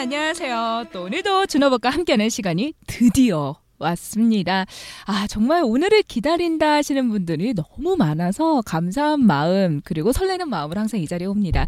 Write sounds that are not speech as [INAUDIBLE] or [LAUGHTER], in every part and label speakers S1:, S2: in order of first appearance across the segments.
S1: 안녕하세요. 또 오늘도 준호박과 함께하는 시간이 드디어 왔습니다. 아 정말 오늘을 기다린다 하시는 분들이 너무 많아서 감사한 마음 그리고 설레는 마음을 항상 이 자리에 옵니다.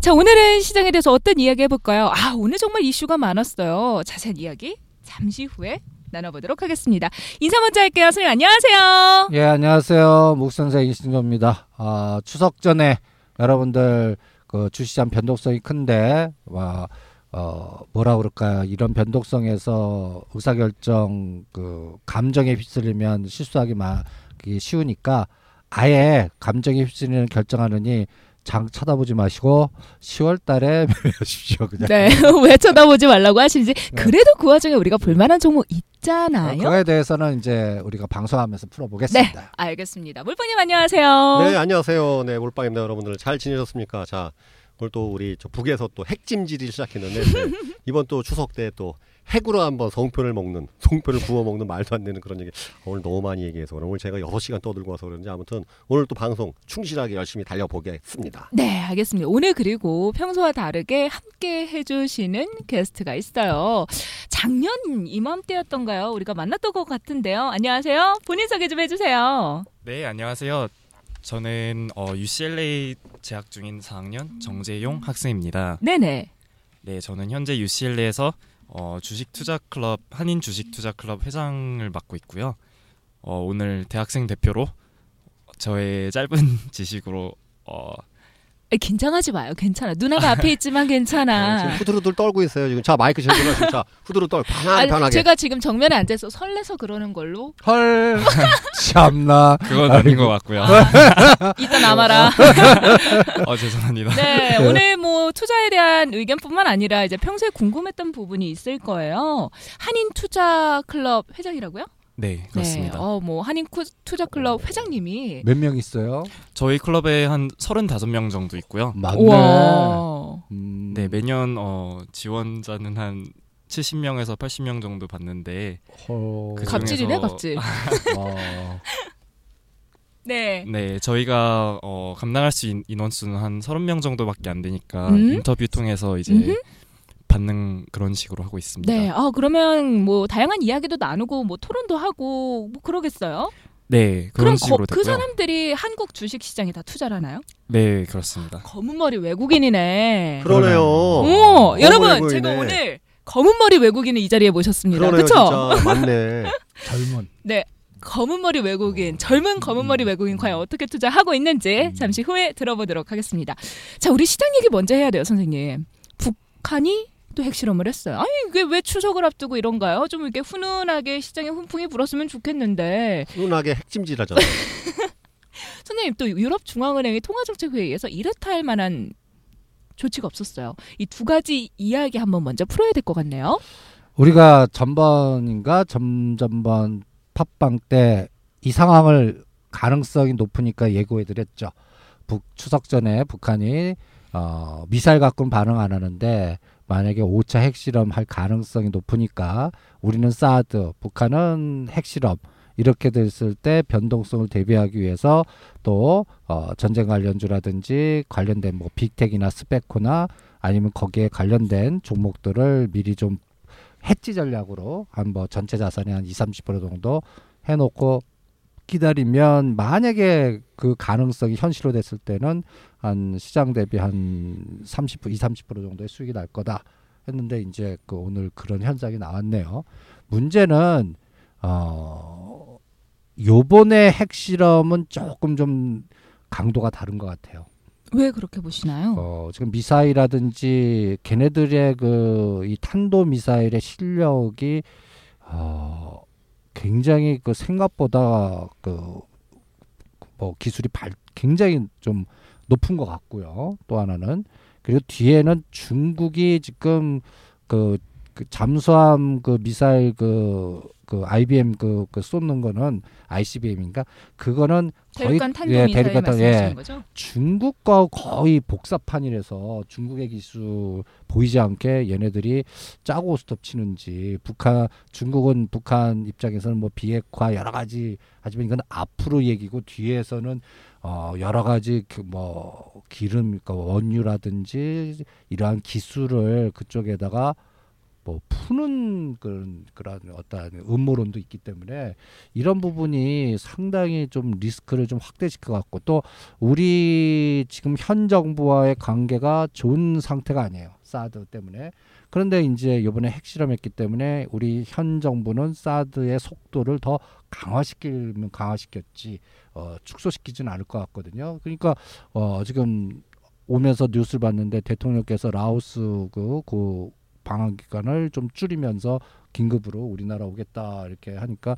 S1: 자 오늘은 시장에 대해서 어떤 이야기 해볼까요? 아 오늘 정말 이슈가 많았어요. 자세한 이야기 잠시 후에 나눠보도록 하겠습니다. 인사 먼저 할게요. 선생님 안녕하세요.
S2: 예, 안녕하세요. 묵선생 이신조입니다. 아, 추석 전에 여러분들 그 주시장 변동성이 큰데 와 어, 뭐라 그럴까요? 이런 변동성에서 의사결정 그 감정에 휩쓸리면 실수하기 막기 쉬우니까 아예 감정에 휩쓸리는 결정하느니 장 쳐다보지 마시고 10월 달에 [LAUGHS] 매매하십시오. 그냥.
S1: 네, [LAUGHS] 왜 쳐다보지 말라고 하시는지 그래도 그 와중에 우리가 볼만한 종목 있잖아요.
S2: 그거에 대해서는 이제 우리가 방송하면서 풀어보겠습니다.
S1: 네, 알겠습니다. 물방님 안녕하세요.
S3: 네, 안녕하세요. 네, 몰빵입니다. 여러분들 잘 지내셨습니까? 자, 오늘 또 우리 저 북에서 또 핵찜질이 시작했는데 네, [LAUGHS] 이번 또 추석 때 또 핵으로 한번 송편을 먹는 송편을 구워 먹는 말도 안 되는 그런 얘기 오늘 너무 많이 얘기해서 오늘 제가 6시간 떠들고 와서 그런지 아무튼 오늘 또 방송 충실하게 열심히 달려보겠습니다.
S1: 네, 알겠습니다. 오늘 그리고 평소와 다르게 함께 해주시는 게스트가 있어요. 작년 이맘때였던가요? 우리가 만났던 것 같은데요. 안녕하세요. 본인 소개 좀 해주세요.
S4: 네, 안녕하세요. 저는 어, UCLA 재학 중인 4학년 정재용 학생입니다.
S1: 네네.
S4: 네, 저는 현재 UCLA에서 어, 주식 투자 클럽 한인 주식 투자 클럽 회장을 맡고 있고요. 어, 오늘 대학생 대표로 저의 짧은 [LAUGHS] 지식으로 어,
S1: 에, 긴장하지 마요. 괜찮아. 누나가 [LAUGHS] 앞에 있지만
S3: 네,
S1: 괜찮아.
S3: 지금 후두루들 떨고 있어요. 지금 자 마이크 제대로 진짜 후두루 떨 편안
S1: 아니,
S3: 편하게.
S1: 제가 지금 정면에 앉아서 설레서 그러는 걸로
S2: 헐, [LAUGHS] 참나.
S4: 그건 아닌 것 같고요. [LAUGHS]
S1: 이따 남아라.
S4: 어, 죄송합니다.
S1: 네, 오늘 뭐 투자에 대한 의견뿐만 아니라 이제 평소에 궁금했던 부분이 있을 거예요. 한인 투자 클럽 회장이라고요?
S4: 네, 그렇습니다.
S1: 네, 어, 뭐 한인 쿠- 투자 클럽 회장님이
S2: 몇 명 있어요?
S4: 저희 클럽에 한 35명 정도 있고요.
S2: 맞네.
S1: 우와.
S2: 음,
S4: 네, 매년 어, 지원자는 한 70명에서 80명 정도 받는데
S2: 헐.
S4: 그
S1: 갑질이네, 갑질.
S2: 어, [LAUGHS]
S1: 네.
S4: 네, 저희가 어, 감당할 수 있는 인원수는 한 30명 정도밖에 안 되니까
S1: 음?
S4: 인터뷰 통해서 이제
S1: 음흠.
S4: 받는 그런 식으로 하고 있습니다.
S1: 네. 아, 그러면 뭐 다양한 이야기도 나누고 뭐 토론도 하고 뭐 그러겠어요?
S4: 네, 그런
S1: 거,
S4: 식으로
S1: 그
S4: 됐고요.
S1: 사람들이 한국 주식 시장에 다 투자를 하나요?
S4: 네, 그렇습니다.
S1: 검은 머리 외국인이네.
S3: 그러네요.
S1: 오,
S3: 어,
S1: 여러분,
S3: 어머,
S1: 제가. 오늘 검은 머리 외국인을 이 자리에 모셨습니다. 그렇죠?
S3: 맞네. [LAUGHS]
S2: 젊은.
S1: 네. 검은 머리 외국인, 젊은 검은 머리 외국인 과연 어떻게 투자하고 있는지 잠시 후에 들어보도록 하겠습니다. 자, 우리 시장 얘기 먼저 해야 돼요, 선생님. 북한이 또 핵실험을 했어요. 아니, 이게 왜 추석을 앞두고 이런가요? 좀 이렇게 훈훈하게 시장에 훈풍이 불었으면 좋겠는데.
S3: 훈훈하게 핵찜질하잖아요. [LAUGHS]
S1: 선생님, 또 유럽 중앙은행의 통화정책회의에서 이렇다 할 만한 조치가 없었어요. 이 두 가지 이야기 한번 먼저 풀어야 될 것 같네요.
S2: 우리가 전번인가 점전번 팟빵 때 이 상황을 가능성이 높으니까 예고해드렸죠. 북 추석 전에 북한이 어, 미사일 갖고는 반응 안 하는데 만약에 5차 핵실험 할 가능성이 높으니까 우리는 사드, 북한은 핵실험 이렇게 됐을 때 변동성을 대비하기 위해서 또 어, 전쟁 관련주라든지 관련된 뭐 빅텍이나 스페코나 아니면 거기에 관련된 종목들을 미리 좀 해지 전략으로 한 뭐 전체 자산의 한 20, 30% 정도 해놓고 기다리면 만약에 그 가능성이 현실화됐을 때는 한 시장 대비 한 30%, 20, 30% 정도의 수익이 날 거다 했는데 이제 그 오늘 그런 현상이 나왔네요. 문제는 어 요번에 핵실험은 조금 좀 강도가 다른 것 같아요.
S1: 왜 그렇게 보시나요?
S2: 어, 지금 미사일이라든지 걔네들의 그 이 탄도 미사일의 실력이 어, 굉장히 그 생각보다 그 뭐 기술이 발 굉장히 좀 높은 것 같고요. 또 하나는 그리고 뒤에는 중국이 지금 그 그 잠수함 그 미사일 그, 그 IBM 그, 그 쏘는 거는 ICBM인가? 그거는 거의 예, 대륙간 탄- 예. 중국과 거의 복사판이라서 중국의 기술 보이지 않게 얘네들이 짜고 스톱 치는지 북한 중국은 북한 입장에서는 뭐 비핵화 여러 가지 하지만 이건 앞으로 얘기고 뒤에서는 어 여러 가지 그뭐 기름 그러니까 원유라든지 이러한 기술을 그쪽에다가 뭐 푸는 그런 그런 어떤 음모론도 있기 때문에 이런 부분이 상당히 좀 리스크를 좀 확대시켜 갖고 또 우리 지금 현 정부와의 관계가 좋은 상태가 아니에요. 사드 때문에. 그런데 이제 이번에 핵실험했기 때문에 우리 현 정부는 사드의 속도를 더 강화시키면 강화시켰지 어, 축소시키지는 않을 것 같거든요. 그러니까 어, 지금 오면서 뉴스를 봤는데 대통령께서 라오스 그, 그 방한 기간을 좀 줄이면서 긴급으로 우리나라 오겠다 이렇게 하니까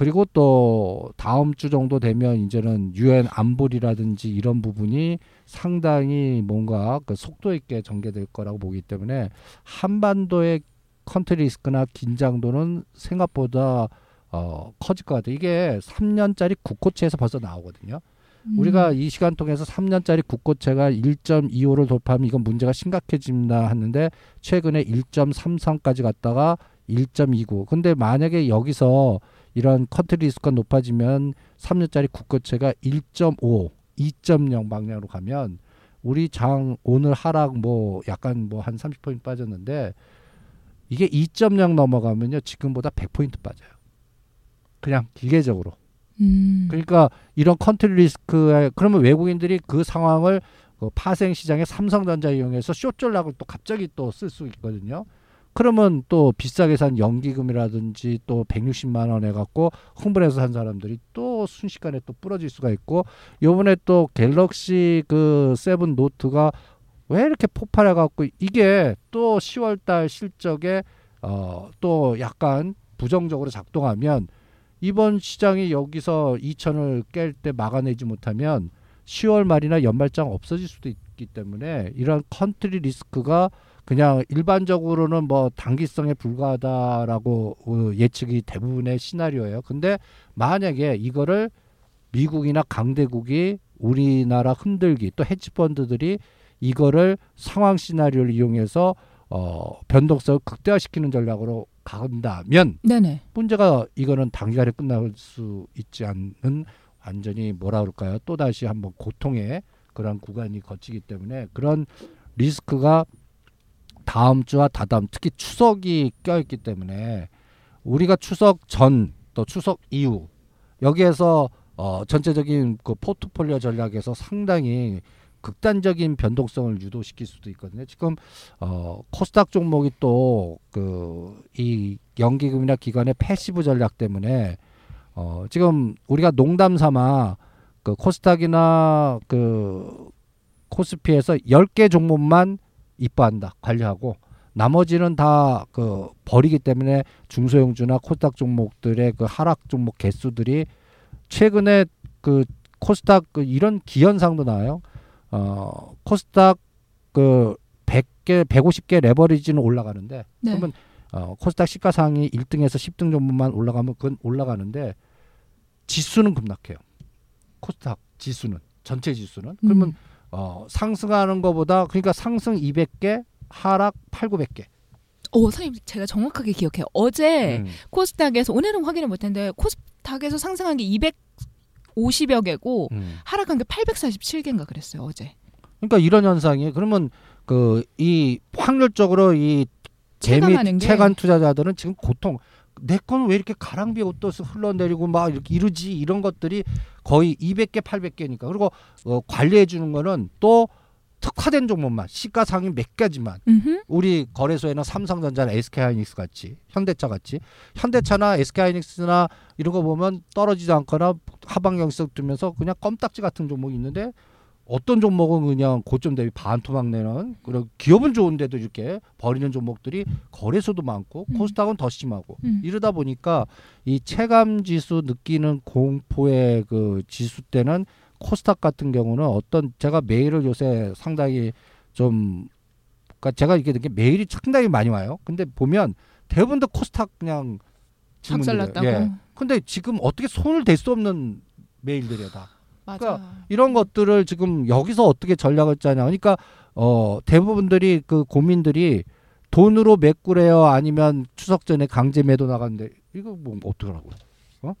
S2: 그리고 또 다음 주 정도 되면 이제는 유엔 안보리라든지 이런 부분이 상당히 뭔가 그 속도 있게 전개될 거라고 보기 때문에 한반도의 country risk나 긴장도는 생각보다 어 커질 것 같아요. 이게 3년짜리 국고채에서 벌써 나오거든요.
S1: 음.
S2: 우리가 이 시간 통해서 3년짜리 국고채가 1.25를 돌파하면 이건 문제가 심각해진다 했는데 최근에 1.33까지 갔다가 1.29. 근데 만약에 여기서 이런 country risk가 높아지면 3년짜리 국고채가 1.5, 2.0 방향으로 가면 우리 장 오늘 하락 뭐 약간 뭐 한 30포인트 빠졌는데 이게 2.0 넘어가면요 지금보다 100포인트 빠져요. 그냥 기계적으로.
S1: 음.
S2: 그러니까 이런 country risk에 그러면 외국인들이 그 상황을 그 파생 시장에 삼성전자 이용해서 숏 전략을 또 갑자기 또 쓸 수 있거든요. 그러면 또 비싸게 산 연기금이라든지 또 160만 원 해갖고 흥분해서 산 사람들이 또 순식간에 또 부러질 수가 있고 요번에 또 갤럭시 그 세븐 노트가 왜 이렇게 폭발해갖고 이게 또 10월달 실적에 어 또 약간 부정적으로 작동하면 이번 시장이 여기서 2천을 깰 때 막아내지 못하면 10월 말이나 연말장 없어질 수도 있기 때문에 이런 country risk가 그냥 일반적으로는 뭐 단기성에 불과하다라고 어, 예측이 대부분의 시나리오예요. 근데 만약에 이거를 미국이나 강대국이 우리나라 흔들기 또 헤지펀드들이 이거를 상황 시나리오를 이용해서 어 변동성을 극대화시키는 전략으로 간다면
S1: 네네.
S2: 문제가 이거는 단기간에 끝날 수 있지 않는 완전히 뭐라 그럴까요? 또 다시 한번 고통의 그런 구간이 거치기 때문에 그런 리스크가 다음 주와 다다음 특히 추석이 껴있기 때문에 우리가 추석 전 또 추석 이후 여기에서 어 전체적인 그 포트폴리오 전략에서 상당히 극단적인 변동성을 유도시킬 수도 있거든요. 지금 어 코스닥 종목이 또 그 이 연기금이나 기관의 passive 전략 때문에 어 지금 우리가 농담 삼아 그 코스닥이나 그 코스피에서 10개 종목만 이뻐한다 관리하고 나머지는 다 그 버리기 때문에 중소형주나 코스닥 종목들의 그 하락 종목 개수들이 최근에 그 코스닥 그 이런 기현상도 나와요. 어 코스닥 그 100개 150개 레버리지는 올라가는데
S1: 네.
S2: 그러면 어 코스닥 시가상위 1등에서 10등 종목만 올라가면 그건 올라가는데 지수는 급락해요. 코스닥 지수는 전체 지수는 그러면
S1: 음.
S2: 어 상승하는 것보다 그러니까 상승 200개 하락 8, 900개.
S1: 오, 선생님 제가 정확하게 기억해요. 어제
S2: 음.
S1: 코스닥에서 오늘은 확인을 못했는데 코스닥에서 상승한 게 250여 개고
S2: 음.
S1: 하락한 게 847개인가 그랬어요 어제.
S2: 그러니까 이런 현상이 그러면 그 이 확률적으로 이 재미.
S1: 체감
S2: 투자자들은 지금 고통 내 거는 왜 이렇게 가랑비에 옷 떠서 흘러내리고 막 이렇게 이러지? 이런 것들이 거의 200개 800개니까. 그리고 어, 관리해 주는 거는 또 특화된 종목만 시가상위 몇 가지만.
S1: 음흠.
S2: 우리 거래소에는 삼성전자나 SK하이닉스 같이 현대차 같이. 현대차나 SK하이닉스나 이런 거 보면 떨어지지 않거나 하방경석 두면서 그냥 껌딱지 같은 종목이 있는데 어떤 종목은 그냥 고점 대비 반토막 내는 그런 기업은 좋은데도 이렇게 버리는 종목들이 거래소도 많고
S1: 음.
S2: 코스닥은 더 심하고
S1: 음.
S2: 이러다 보니까 이 체감 지수 느끼는 공포의 그 지수 때는 코스닥 같은 경우는 어떤 제가 메일을 요새 상당히 좀 그러니까 제가 이렇게 메일이 상당히 많이 와요. 근데 보면 대부분 다 코스닥 그냥.
S1: 박살났다고.
S2: 예. 근데 지금 어떻게 손을 댈 수 없는 메일들이야 다.
S1: 맞아.
S2: 그러니까 이런 것들을 지금 여기서 어떻게 전략을 짜냐. 그러니까 어 대부분들이 그 고민들이 돈으로 메꾸래요 아니면 추석 전에 강제 매도 나갔는데 이거 뭐 어떡하라고요? 어?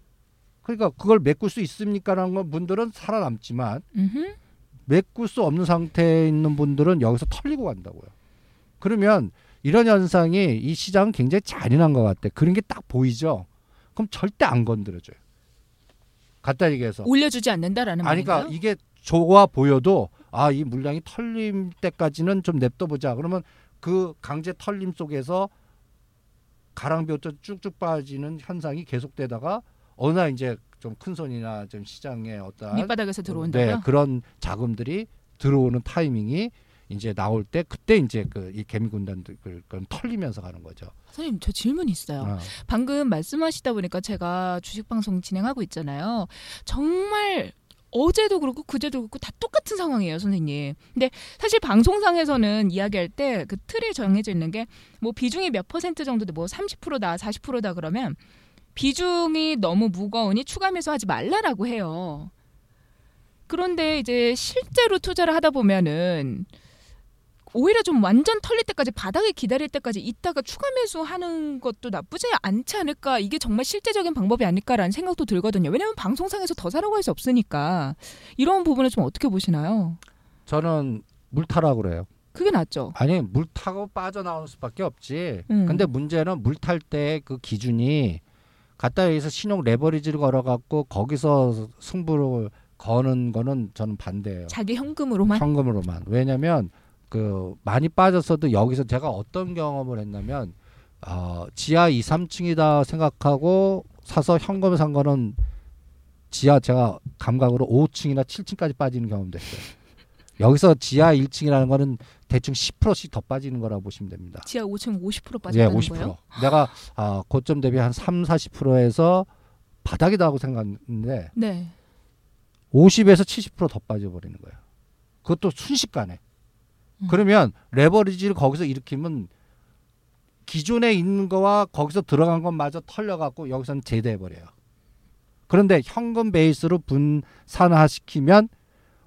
S2: 그러니까 그걸 메꿀 수 있습니까라는 건 분들은 살아남지만
S1: 음흠.
S2: 메꿀 수 없는 상태에 있는 분들은 여기서 털리고 간다고요. 그러면 이런 현상이 이 시장은 굉장히 잔인한 것 같아. 그런 게 딱 보이죠. 그럼 절대 안 건드려줘요. 갖다 얘기해서.
S1: 올려주지 않는다라는 말인가요?
S2: 그러니까 이게 좋아 보여도 아 이 물량이 털림 때까지는 좀 냅둬 보자. 그러면 그 강제 털림 속에서 가랑비부터 쭉쭉 빠지는 현상이 계속되다가 어느 날 이제 좀 큰 손이나 좀 시장에 어떤
S1: 밑바닥에서 들어온다고요?
S2: 네, 그런 자금들이 들어오는 타이밍이 이제 나올 때 그때 이제 그 이 개미 군단들 그건 털리면서 가는 거죠.
S1: 선생님 저 질문 있어요.
S2: 어.
S1: 방금 말씀하시다 보니까 제가 주식 방송 진행하고 있잖아요. 정말 어제도 그렇고 그제도 그렇고 다 똑같은 상황이에요, 선생님. 근데 사실 방송상에서는 이야기할 때 그 틀이 정해져 있는 게 뭐 비중이 몇 퍼센트 정도도 뭐 30%다, 40%다 그러면 비중이 너무 무거우니 추가 매수하지 말라라고 해요. 그런데 이제 실제로 투자를 하다 보면은 오히려 좀 완전 털릴 때까지 바닥에 기다릴 때까지 있다가 추가 매수하는 것도 나쁘지 않지 않을까 이게 정말 실제적인 방법이 아닐까라는 생각도 들거든요. 왜냐하면 방송상에서 더 사라고 할 수 없으니까 이런 부분을 좀 어떻게 보시나요?
S2: 저는 물 타라고 그래요.
S1: 그게 낫죠.
S2: 아니 물 타고 빠져나오는 수밖에 없지.
S1: 음.
S2: 근데 문제는 물탈 때 그 기준이 갖다 여기서 신용 레버리지를 걸어갖고 거기서 승부를 거는 거는 저는 반대예요.
S1: 자기 현금으로만
S2: 현금으로만. 왜냐면 그 많이 빠졌어도 여기서 제가 어떤 경험을 했냐면 어, 지하 2, 3층이다 생각하고 사서 현금 산 거는 지하 제가 감각으로 5층이나 7층까지 빠지는 경험도 했어요. [LAUGHS] 여기서 지하 1층이라는 거는 대충 10%씩 더 빠지는 거라고 보시면 됩니다.
S1: 지하 5층 50%
S2: 예,
S1: 빠졌다는
S2: 50%.
S1: 거예요?
S2: 내가 아, 고점 대비 한 3, 40%에서 바닥이다 하고 생각했는데
S1: 네.
S2: 50에서 70%더 빠져버리는 거예요. 그것도 순식간에.
S1: 음.
S2: 그러면 레버리지를 거기서 일으키면 기존에 있는 거와 거기서 들어간 것마저 털려갖고 여기서는 제대해버려요. 그런데 현금 베이스로 분산화시키면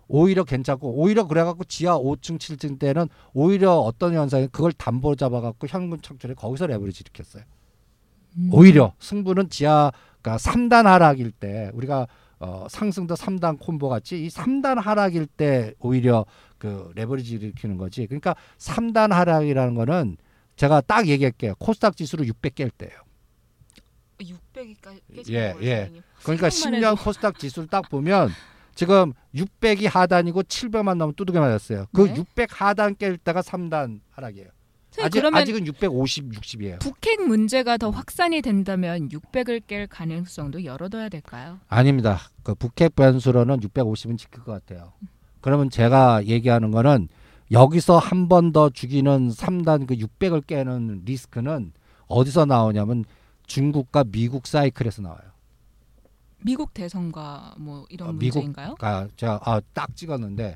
S2: 오히려 괜찮고 오히려 그래갖고 지하 5층 7층 때는 오히려 어떤 현상이 그걸 담보 잡아갖고 현금 창출에 거기서 레버리지 일으켰어요.
S1: 음.
S2: 오히려 승부는 지하 그러니까 3단 하락일 때 우리가 어, 상승도 3단 콤보 같이 이 3단 하락일 때 오히려 그 레버리지를 일으키는 거지. 그러니까 3단 하락이라는 거는 제가 딱 얘기할게요. 코스닥 지수로 600 깰 때예요.
S1: 600이까지
S2: 예, 예. 그러니까
S1: 생각만
S2: 10년 코스닥 지수를 딱 보면 지금 600이 하단이고 700만 넘으면 두둑이 맞았어요. 그
S1: 네.
S2: 600 하단 깰 때가 3단 하락이에요. 아직, 아직은 650, 60이에요.
S1: 북핵 문제가 더 확산이 된다면 600을 깰 가능성도 열어둬야 될까요?
S2: 아닙니다. 그 북핵 변수로는 650은 지킬 것 같아요. 그러면 제가 얘기하는 거는 여기서 한 번 더 죽이는 3단 그 600을 깨는 리스크는 어디서 나오냐면 중국과 미국 사이클에서 나와요.
S1: 미국 대선과 뭐 이런
S2: 어, 미국-
S1: 문제인가요?
S2: 아, 제가 아, 딱 찍었는데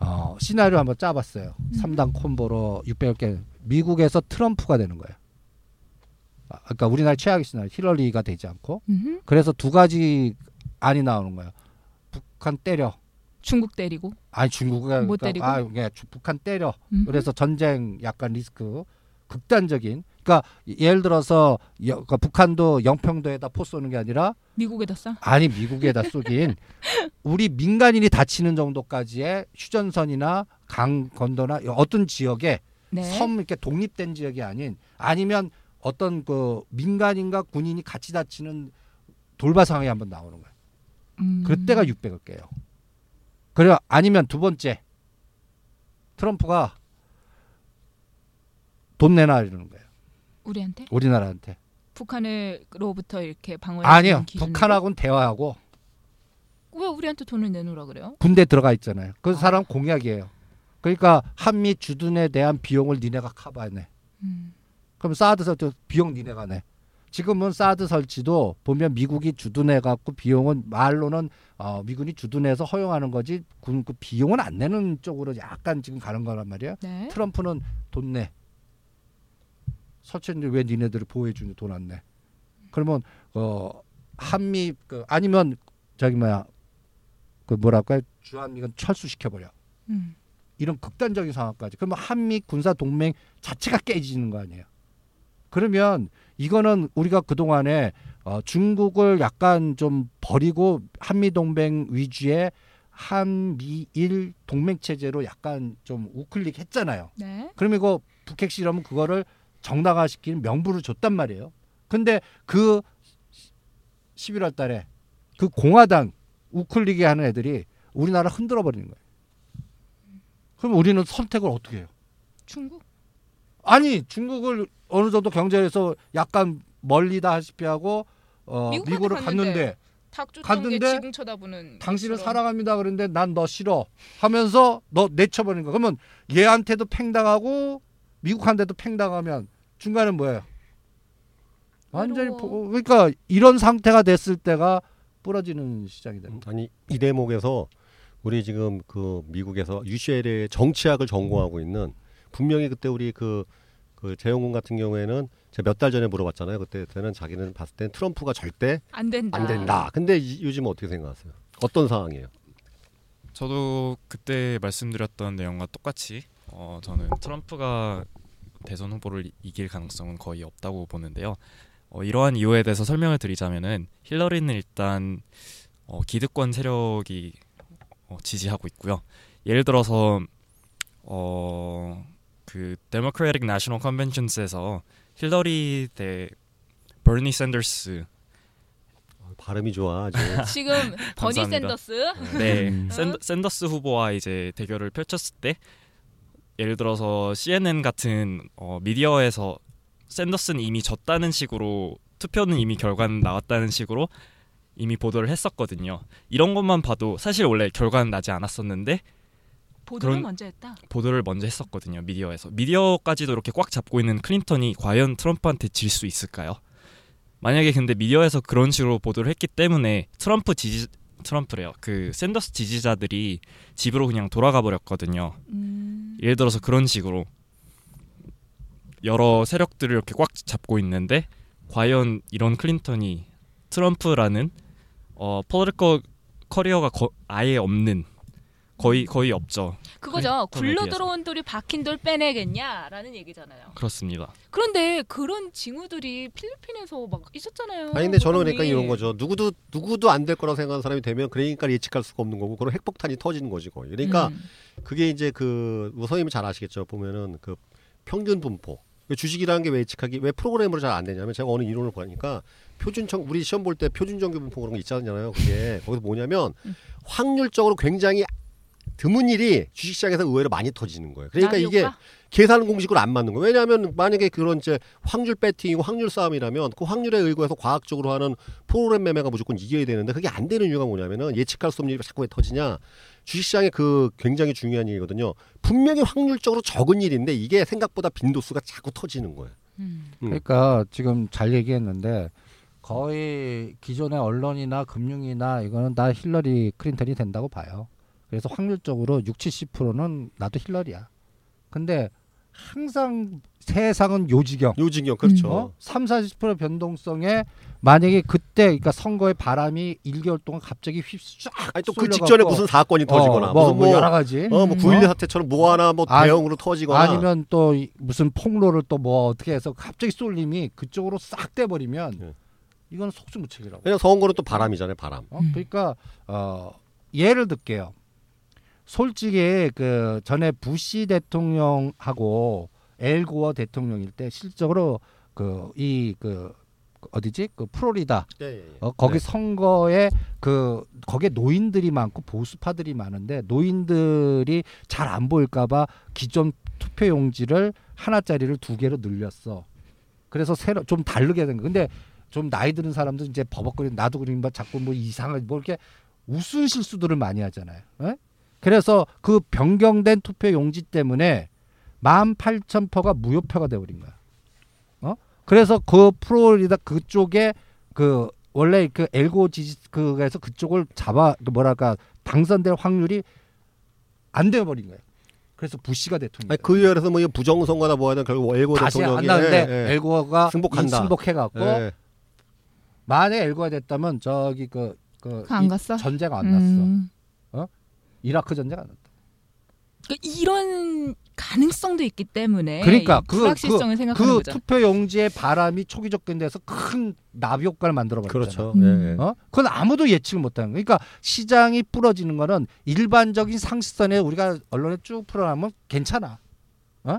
S2: 어, 시나리오 한번 짜봤어요.
S1: 음.
S2: 3단 콤보로 600을 깨 미국에서 트럼프가 되는 거예요. 아, 그러니까 우리나라 최악의 시나리오 힐러리가 되지 않고
S1: 음흠.
S2: 그래서 두 가지 안이 나오는 거예요. 북한 때려.
S1: 중국 때리고.
S2: 아니 중국가
S1: 못 때리고?
S2: 아, 예, 주- 북한 때려.
S1: 음.
S2: 그래서 전쟁 약간 리스크 극단적인. 그러니까 예를 들어서 여, 그러니까 북한도 영평도에다 포 쏘는 게 아니라
S1: 미국에다 쏴?
S2: 아니 미국에다 쏘긴 [LAUGHS] 우리 민간인이 다치는 정도까지의 휴전선이나 강 건너나 어떤 지역에
S1: 네.
S2: 섬 이렇게 독립된 지역이 아닌 아니면 어떤 그 민간인과 군인이 같이 다치는 돌발 상황이 한번 나오는 거예요.
S1: 음.
S2: 그때가 600을 깨요. 그래 아니면 두 번째 트럼프가 돈 내놔 이러는 거예요.
S1: 우리한테
S2: 우리나라한테.
S1: 북한으로부터 이렇게 방어해
S2: 아니요. 북한하고는 대화하고
S1: 왜 우리한테 돈을 내놓으라 그래요?
S2: 군대 들어가 있잖아요. 그
S1: 아.
S2: 사람 공약이에요. 그러니까 한미 주둔에 대한 비용을 니네가 커버하네.
S1: 음.
S2: 그럼 사드서 또 비용 니네가 내. 지금은 사드 설치도 보면 미국이 주둔해 갖고 비용은 말로는 어, 미군이 주둔해서 허용하는 거지 군 그 비용은 안 내는 쪽으로 약간 지금 가는 거란 말이야.
S1: 네.
S2: 트럼프는 돈 내. 설치했는데 왜 니네들이 보호해 주니 돈안 내? 그러면 어 한미 그 아니면 저기 뭐야 그 뭐랄까 주한미군 철수시켜 버려.
S1: 음.
S2: 이런 극단적인 상황까지. 그러면 한미 군사 동맹 자체가 깨지는 거 아니에요. 그러면 이거는 우리가 그 동안에 어, 중국을 약간 좀 버리고 한미 동맹 위주의 한미일 동맹 체제로 약간 좀 우클릭 했잖아요.
S1: 네.
S2: 그러면 이거 북핵 실험은 그거를 정당화시키는 명분을 줬단 말이에요. 근데 그 11월 달에 그 공화당 우클릭이 하는 애들이 우리나라 흔들어 버리는 거예요. 그럼 우리는 선택을 어떻게 해요?
S1: 중국.
S2: 아니 중국을 어느 정도 경제에서 약간 멀리다 하시피 하고 어, 미국을
S1: 갔는데
S2: 갔는데 갔는데
S1: 지금 쳐다보는.
S2: 당신을
S1: 것처럼.
S2: 사랑합니다 그랬는데 난 너 싫어 하면서 너 내쳐버리는 거 그러면 얘한테도 팽당하고 미국한테도 팽당하면 중간은 뭐예요? 완전히. 포- 그러니까 이런 상태가 됐을 때가 부러지는 시장이 거예요.
S3: 아니 이 대목에서 우리 지금 그 미국에서 UCL의 정치학을 전공하고 있는 분명히 그때 우리 그, 그 재영군 같은 경우에는 제가 몇 달 전에 물어봤잖아요. 그때 때는 자기는 봤을 땐 트럼프가 절대
S1: 안 된다.
S3: 안 된다. 근데 이- 요즘 어떻게 생각하세요? 어떤 상황이에요?
S4: 저도 그때 말씀드렸던 내용과 똑같이 어, 저는 트럼프가 대선 후보를 이- 이길 가능성은 거의 없다고 보는데요. 어, 이러한 이유에 대해서 설명을 드리자면은 힐러리는 일단 어, 기득권 세력이 어, 지지하고 있고요. 예를 들어서 어, 그 Democratic National Conventions에서 힐러리 대 버니 샌더스
S3: 어, 발음이 좋아. 아주. [LAUGHS]
S1: 지금 [LAUGHS] 버니. 샌더스.
S4: 네,
S1: 음.
S4: 샌, 샌더스 후보와 이제 대결을 펼쳤을 때 예를 들어서 CNN 같은 어, 미디어에서 샌더스는 이미 졌다는 식으로 투표는 이미 결과는 나왔다는 식으로 이미 보도를 했었거든요. 이런 것만 봐도 사실 원래 결과는 나지 않았었는데
S1: 보도를 먼저 했다.
S4: 보도를 먼저 했었거든요. 미디어에서 미디어까지도 이렇게 꽉 잡고 있는 클린턴이 과연 트럼프한테 질 수 있을까요? 만약에 근데 미디어에서 그런 식으로 보도를 했기 때문에 트럼프 지지 트럼프래요. 그 샌더스 지지자들이 집으로 그냥 돌아가 버렸거든요.
S1: 음.
S4: 예를 들어서 그런 식으로 여러 세력들을 이렇게 꽉 잡고 있는데 과연 이런 클린턴이 트럼프라는 어 political career가 거- 아예 없는 거의 거의 없죠.
S1: 그거죠.
S4: 클린턴에
S1: 굴러. 들어온 돌이 박힌 돌 빼내겠냐라는 얘기잖아요.
S4: 그렇습니다.
S1: 그런데 그런 징후들이 필리핀에서 막 있었잖아요.
S3: 아니 근데 저는 그러니까. 이런 거죠. 누구도 누구도 안 될 거라고 생각하는 사람이 되면 그러니까 예측할 수가 없는 거고 그런 핵폭탄이 터지는 거지 거의. 그러니까
S1: 음.
S3: 그게 이제 그 선생님이 잘 아시겠죠. 보면은 그 평균 분포. 그 주식이라는 게 왜 예측하기 왜 프로그램으로 잘 안 되냐면 제가 어느 이론을 보니까 표준청 우리 시험 볼 때 표준 정규 분포 그런 거 있잖아요. 그게 거기서 뭐냐면
S1: 음.
S3: 확률적으로 굉장히 드문 일이 주식시장에서 의외로 많이 터지는 거예요. 그러니까 이게
S1: 효과?
S3: 계산 공식으로 안 맞는 거예요. 왜냐하면 만약에 그런 이제 확률 배팅이고 확률 싸움이라면 그 확률에 의거해서 과학적으로 하는 프로그램 매매가 무조건 이겨야 되는데 그게 안 되는 이유가 뭐냐면은 예측할 수 없는 일이 자꾸 왜 터지냐. 주식시장에 그 굉장히 중요한 일이거든요. 분명히 확률적으로 적은 일인데 이게 생각보다 빈도수가 자꾸 터지는 거예요.
S1: 음.
S3: 음.
S2: 그러니까 지금 잘 얘기했는데 거의 기존의 언론이나 금융이나 이거는 다 힐러리 클린턴이 된다고 봐요. 그래서 확률적으로 6, 70%는 나도 힐러리야. 근데 항상 세상은 요지경.
S3: 요지경 그렇죠.
S2: 어? 3, 40% 변동성에 만약에 그때 그러니까 선거의 바람이 1개월 동안 갑자기 휩
S3: 아니 또 그 직전에 무슨 사건이 터지거나
S2: 어, 뭐,
S3: 무슨
S2: 뭐
S3: 뭐,
S2: 여러 가지
S3: 어, 뭐
S1: 음.
S3: 9.11
S2: 어?
S3: 사태처럼 뭐 하나 뭐
S2: 아니,
S3: 대형으로 터지거나
S2: 아니면 또 이- 무슨 폭로를 또 뭐 어떻게 해서 갑자기 쏠림이 그쪽으로 싹 돼 버리면
S3: 네.
S2: 이거는 속수무책이라고.
S3: 그냥 선거는 또 바람이잖아요, 바람.
S2: 어?
S1: 음.
S2: 그러니까 어, 예를 들게요. 솔직히 그 전에 부시 대통령하고 엘고어 대통령일 때 실적으로 그이그 어디지 그 플로리다
S3: 예, 예, 예.
S2: 어, 거기
S3: 네.
S2: 선거에 그 거기에 노인들이 많고 보수파들이 많은데 노인들이 잘 안 보일까봐 기존 투표 용지를 하나짜리를 두 개로 늘렸어. 그래서 새로 좀 다르게 된 거. 근데 좀 나이 드는 사람들 이제 버벅거리는 나도 그러니까 자꾸 뭐 이상한 뭐 이렇게 우스운 실수들을 많이 하잖아요. 에? 그래서 그 변경된 투표 용지 때문에 18,000표가 무효표가 돼버린 거야. 어? 그래서 그 플로리다 그쪽에 그 원래 그 엘고 지지크에서 그쪽을 잡아 그 뭐랄까 당선될 확률이 안 되어버린 거예요. 그래서 부시가 대통령.
S3: 아니, 그 위원회에서 뭐 부정선거나 뭐 하든 결국 엘고
S2: 다시 안
S3: 대통령이
S2: 나는데
S3: 예, 예.
S2: 엘고가
S3: 승복한다.
S2: 승복해갖고
S3: 예.
S2: 만약 엘고가 됐다면 저기 그, 그
S1: 안?
S2: 전쟁 안 났어.
S1: 음.
S2: 이라크 전쟁 안 났다.
S1: 그러니까 이런 가능성도 있기 때문에
S2: 그러니까
S1: 이
S2: 그-
S1: 불확실성을 생각하는
S2: 그
S1: 거죠.
S2: 투표 용지의 바람이 초기 접근돼서 큰 나비 효과를 만들어 버렸잖아.
S3: 그렇죠.
S1: 음.
S3: 예, 예.
S2: 어? 그건 아무도 예측을 못 하는 거야. 그러니까 시장이 부러지는 거는 일반적인 상식선에 우리가 언론에 쭉 풀어나면 괜찮아. 어?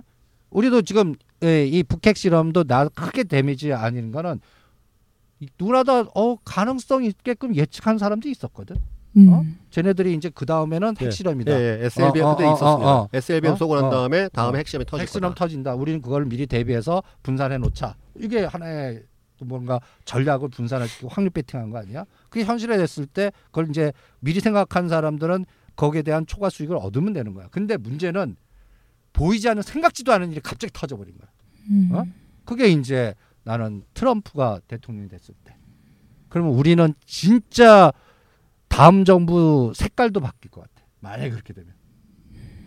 S2: 우리도 지금 예, 이 북핵 실험도 나 크게 데미지 아닌 거는 이 누구나 다 어 가능성이 있게끔 예측한 사람도 있었거든.
S1: 음.
S2: 어? 쟤네들이 이제 그 다음에는
S3: 예.
S2: 핵실험이다.
S3: 예, 예. SLBM
S2: 어, 어,
S3: 그때
S2: 어,
S3: 있었습니다.
S2: 어, 어.
S3: SLBM
S2: 어?
S3: 쏘고 난
S2: 어.
S3: 다음에 다음에
S2: 어.
S3: 핵실험이 터질
S2: 핵실험
S3: 거다.
S2: 터진다. 우리는 그걸 미리 대비해서 분산해 놓자. 이게 하나의 또 뭔가 전략을 분산시키고 확률 배팅한 거 아니야? 그게 현실에 됐을 때 그걸 이제 미리 생각한 사람들은 거기에 대한 초과 수익을 얻으면 되는 거야. 근데 문제는 보이지 않는 생각지도 않은 일이 갑자기 터져버린 거야.
S1: 음.
S2: 어? 그게 이제 나는 트럼프가 대통령이 됐을 때. 그러면 우리는 진짜 다음 정부 색깔도 바뀔 것 같아. 만약에 그렇게 되면.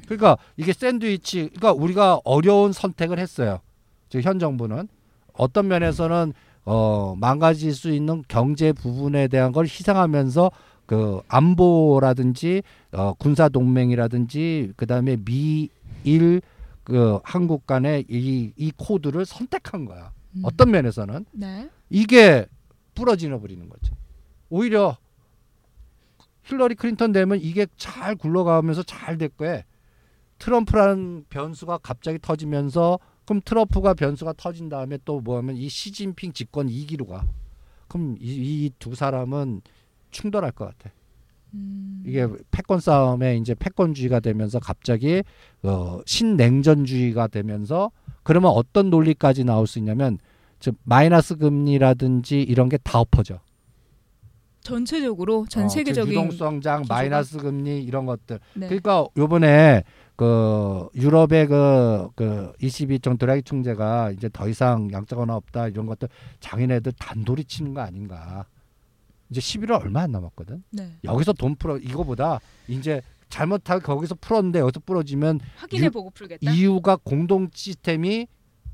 S2: 그러니까 이게 샌드위치, 그러니까 우리가 어려운 선택을 했어요. 지금 현 정부는 어떤 면에서는 어, 망가질 수 있는 경제 부분에 대한 걸 희생하면서 그 안보라든지 어, 군사 동맹이라든지 그다음에 미일 그 한국 간의 이, 이 코드를 선택한 거야.
S1: 음.
S2: 어떤 면에서는
S1: 네.
S2: 이게 부러지나 버리는 거죠. 오히려 힐러리 클린턴 되면 이게 잘 굴러가면서 잘될 거에 트럼프라는 변수가 갑자기 터지면서 그럼 트럼프가 변수가 터진 다음에 또 뭐하면 이 시진핑 집권 2기로 가. 그럼 이두 사람은 충돌할 것 같아.
S1: 음.
S2: 이게 패권 싸움에 이제 패권주의가 되면서 갑자기 어, 신냉전주의가 되면서 그러면 어떤 논리까지 나올 수 있냐면 즉 마이너스 금리라든지 이런 게 다 엎어져.
S1: 전체적으로 전
S2: 어,
S1: 세계적인
S2: 즉 유동성장,
S1: 기조가?
S2: 마이너스 금리 이런 것들.
S1: 네.
S2: 그러니까 요번에 그 유럽의 그, 그 22종 드라기 총재가 이제 더 이상 양적 완화 없다 이런 것들 장인애들 단돌이 치는 거 아닌가. 이제 11월 얼마 안 남았거든.
S1: 네.
S2: 여기서 돈 풀어 이거보다 이제 잘못하게 거기서 풀었는데 여기서 부러지면
S1: 확인해
S2: 유-
S1: 보고 풀겠다.
S2: 이유가 공동 시스템이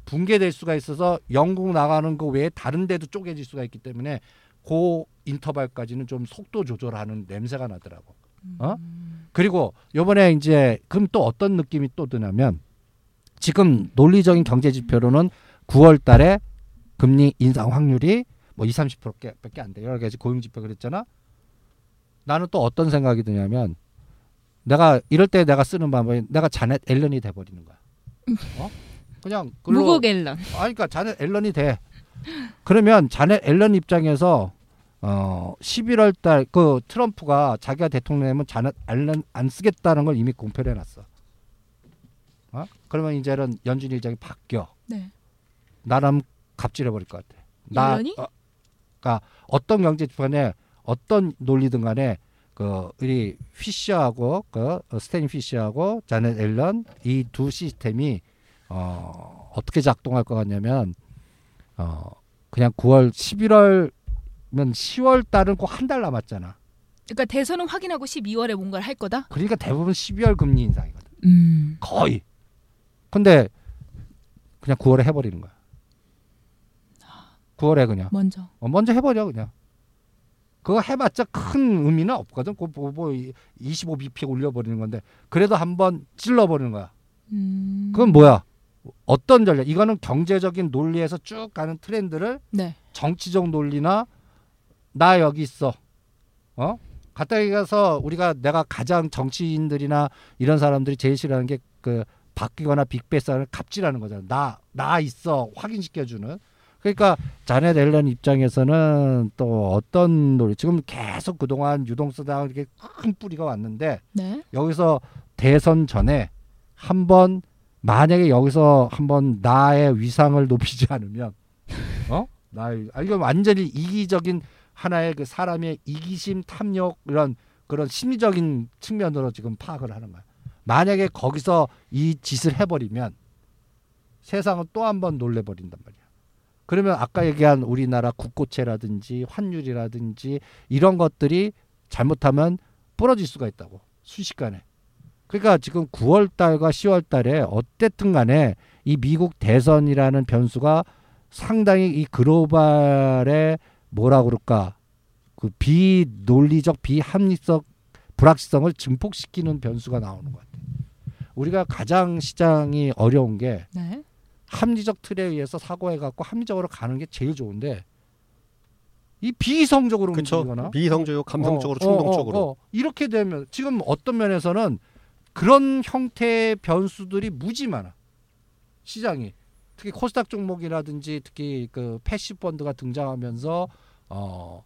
S2: 붕괴될 수가 있어서 영국 나가는 거 외에 다른 데도 쪼개질 수가 있기 때문에 그 인터벌까지는 좀 속도 조절하는 냄새가 나더라고. 어?
S1: 음.
S2: 그리고 요번에 이제 그럼 또 어떤 느낌이 또 드냐면 지금 논리적인 경제 지표로는 9월 달에 금리 인상 확률이 뭐 2, 30%밖에 안 돼. 여러 가지 고용 지표 그랬잖아. 나는 또 어떤 생각이 드냐면 내가 이럴 때 내가 쓰는 방법이 내가 자넷 앨런이 돼 버리는 거야. 어? 그냥
S1: 무곡 앨런.
S2: 아, 그러니까 자넷 앨런이 돼. 그러면 자넷 앨런 입장에서 어 11월 달 그 트럼프가 자기가 대통령 되면 자넷 앨런 안 쓰겠다는 걸 이미 공표를 해놨어. 어? 그러면 이제는 연준 일정이 바뀌어.
S1: 네.
S2: 나름 갑질해 버릴 것 같아. 나? 어, 그러니까 어떤 경제 주판에 어떤 논리든 간에 그 우리 피셔하고 그 어, 스테인 피셔하고 자넷 앨런 이 두 시스템이 어 어떻게 작동할 것 같냐면 어 그냥 9월 11월면 10월 달은 꼭 한 달 남았잖아.
S1: 그러니까 대선은 확인하고 12월에 뭔가를 할 거다.
S2: 그러니까 대부분 12월 금리 인상이거든.
S1: 음.
S2: 거의. 근데 그냥 9월에 해버리는 거야. 9월에 그냥.
S1: 먼저.
S2: 어, 먼저 해버려 그냥. 그거 해봤자 큰 의미는 없거든. 그거 뭐, 뭐 25bp 올려버리는 건데 그래도 한번 찔러버리는 거야.
S1: 음.
S2: 그건 뭐야? 어떤 전략? 이거는 경제적인 논리에서 쭉 가는 트렌드를
S1: 네.
S2: 정치적 논리나 나 여기 있어. 어? 가까이 가서 우리가 내가 가장 정치인들이나 이런 사람들이 제일 싫어하는 게 그 바뀌거나 빅베스를 갑질하는 거잖아. 나나 있어 확인시켜 주는. 그러니까 자넷 앨런 입장에서는 또 어떤 논리 지금 계속 그동안 유동성당 이렇게 큰 뿌리가 왔는데
S1: 네.
S2: 여기서 대선 전에 한번 만약에 여기서 한번 나의 위상을 높이지 않으면 어? 나의 아 이건 완전히 이기적인 하나의 그 사람의 이기심 탐욕 이런 그런 심리적인 측면으로 지금 파악을 하는 거야. 만약에 거기서 이 짓을 해버리면 세상은 또 한 번 놀래버린단 말이야. 그러면 아까 얘기한 우리나라 국고채라든지 환율이라든지 이런 것들이 잘못하면 부러질 수가 있다고 순식간에. 그러니까 지금 9월 달과 10월 달에 어쨌든 간에 이 미국 대선이라는 변수가 상당히 이 글로벌의 뭐라 그럴까 그 비논리적 비합리적 불확실성을 증폭시키는 변수가 나오는 것 같아요. 우리가 가장 시장이 어려운 게
S1: 네.
S2: 합리적 틀에 의해서 사고해 갖고 합리적으로 가는 게 제일 좋은데 이 비이성적으로
S3: 그렇죠.
S2: 움직이거나
S3: 비성적이고 감성적으로
S2: 어, 어,
S3: 충동적으로.
S2: 어, 어. 이렇게 되면 지금 어떤 면에서는 그런 형태의 변수들이 무지 많아 시장이 특히 코스닥 종목이라든지 특히 그 passive 펀드가 등장하면서 어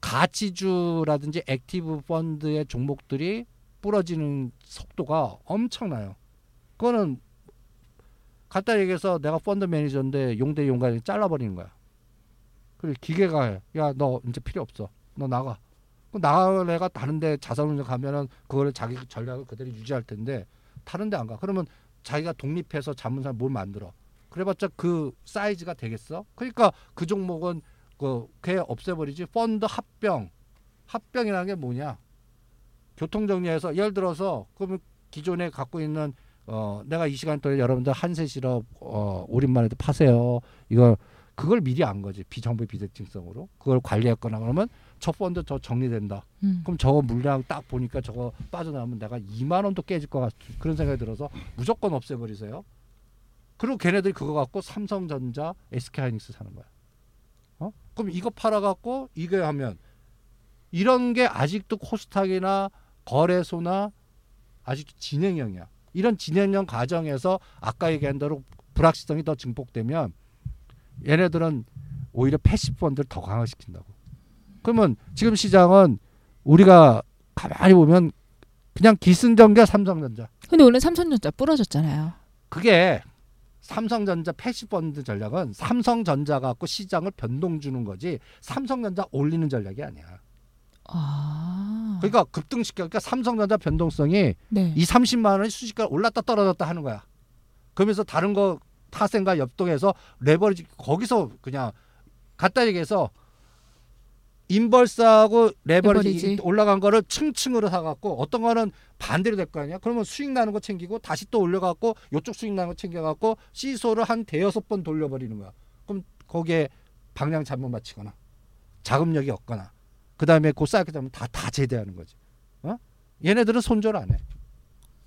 S2: 가치주라든지 active 펀드의 종목들이 부러지는 속도가 엄청나요. 그거는 간단히 얘기해서 내가 펀드 매니저인데 용대 용가에 잘라버리는 거야. 그리고 기계가 해. 야, 너 이제 필요 없어. 너 나가. 그 나갈 애가 다른데 자산운용 가면은 그거를 자기 전략을 그대로 유지할 텐데 다른데 안 가. 그러면 자기가 독립해서 자문사 뭘 만들어. 그래봤자 그 사이즈가 되겠어? 그러니까 그 종목은 그 그게 없애버리지. 펀드 합병. 합병이라는 게 뭐냐? 교통 정리해서 예를 들어서 그러면 기존에 갖고 있는 어 내가 이 시간 동안 여러분들 한세 실업 어 오랜만에 도 파세요. 이거 그걸 미리 안 거지 비정부 비대칭성으로 그걸 관리했거나 그러면 저 펀드 저 정리된다.
S1: 음.
S2: 그럼 저거 물량 딱 보니까 저거 빠져나오면 내가 2만 원도 깨질 것 같은 그런 생각이 들어서 무조건 없애버리세요. 그리고 걔네들이 그거 갖고 삼성전자, SK하이닉스 사는 거야. 어? 그럼 이거 팔아갖고 이거 하면 이런 게 아직도 코스닥이나 거래소나 아직도 진행형이야. 이런 진행형 과정에서 아까 얘기한 대로 불확실성이 더 증폭되면 얘네들은 오히려 passive 펀드를 더 강화시킨다고. 그러면 지금 시장은 우리가 가만히 보면 그냥 기승전결 삼성전자.
S1: 근데 오늘 삼성전자 부러졌잖아요.
S2: 그게 삼성전자 passive 펀드 전략은 삼성전자 갖고 시장을 변동 주는 거지 삼성전자 올리는 전략이 아니야.
S1: 아.
S2: 그러니까 급등시켜 그러니까 삼성전자 변동성이
S1: 네.
S2: 이 30만 원이 순식간에 올랐다 떨어졌다 하는 거야. 그러면서 다른 거 파생과 연동해서 레버리지 거기서 그냥 갖다 얘기해서 인벌스하고 레버리지,
S1: 레버리지.
S2: 올라간 거를 층층으로 사갖고 어떤 거는 반대로 될 거 아니야. 그러면 수익 나는 거 챙기고 다시 또 올려갖고 요쪽 수익 나는 거 챙겨갖고 시소를 한 대여섯 번 돌려버리는 거야. 그럼 거기에 방향 잘못 맞추거나 자금력이 없거나 그 다음에 그 쌓였기 때문에 다, 다 제대하는 거지. 어? 얘네들은 손절 안 해.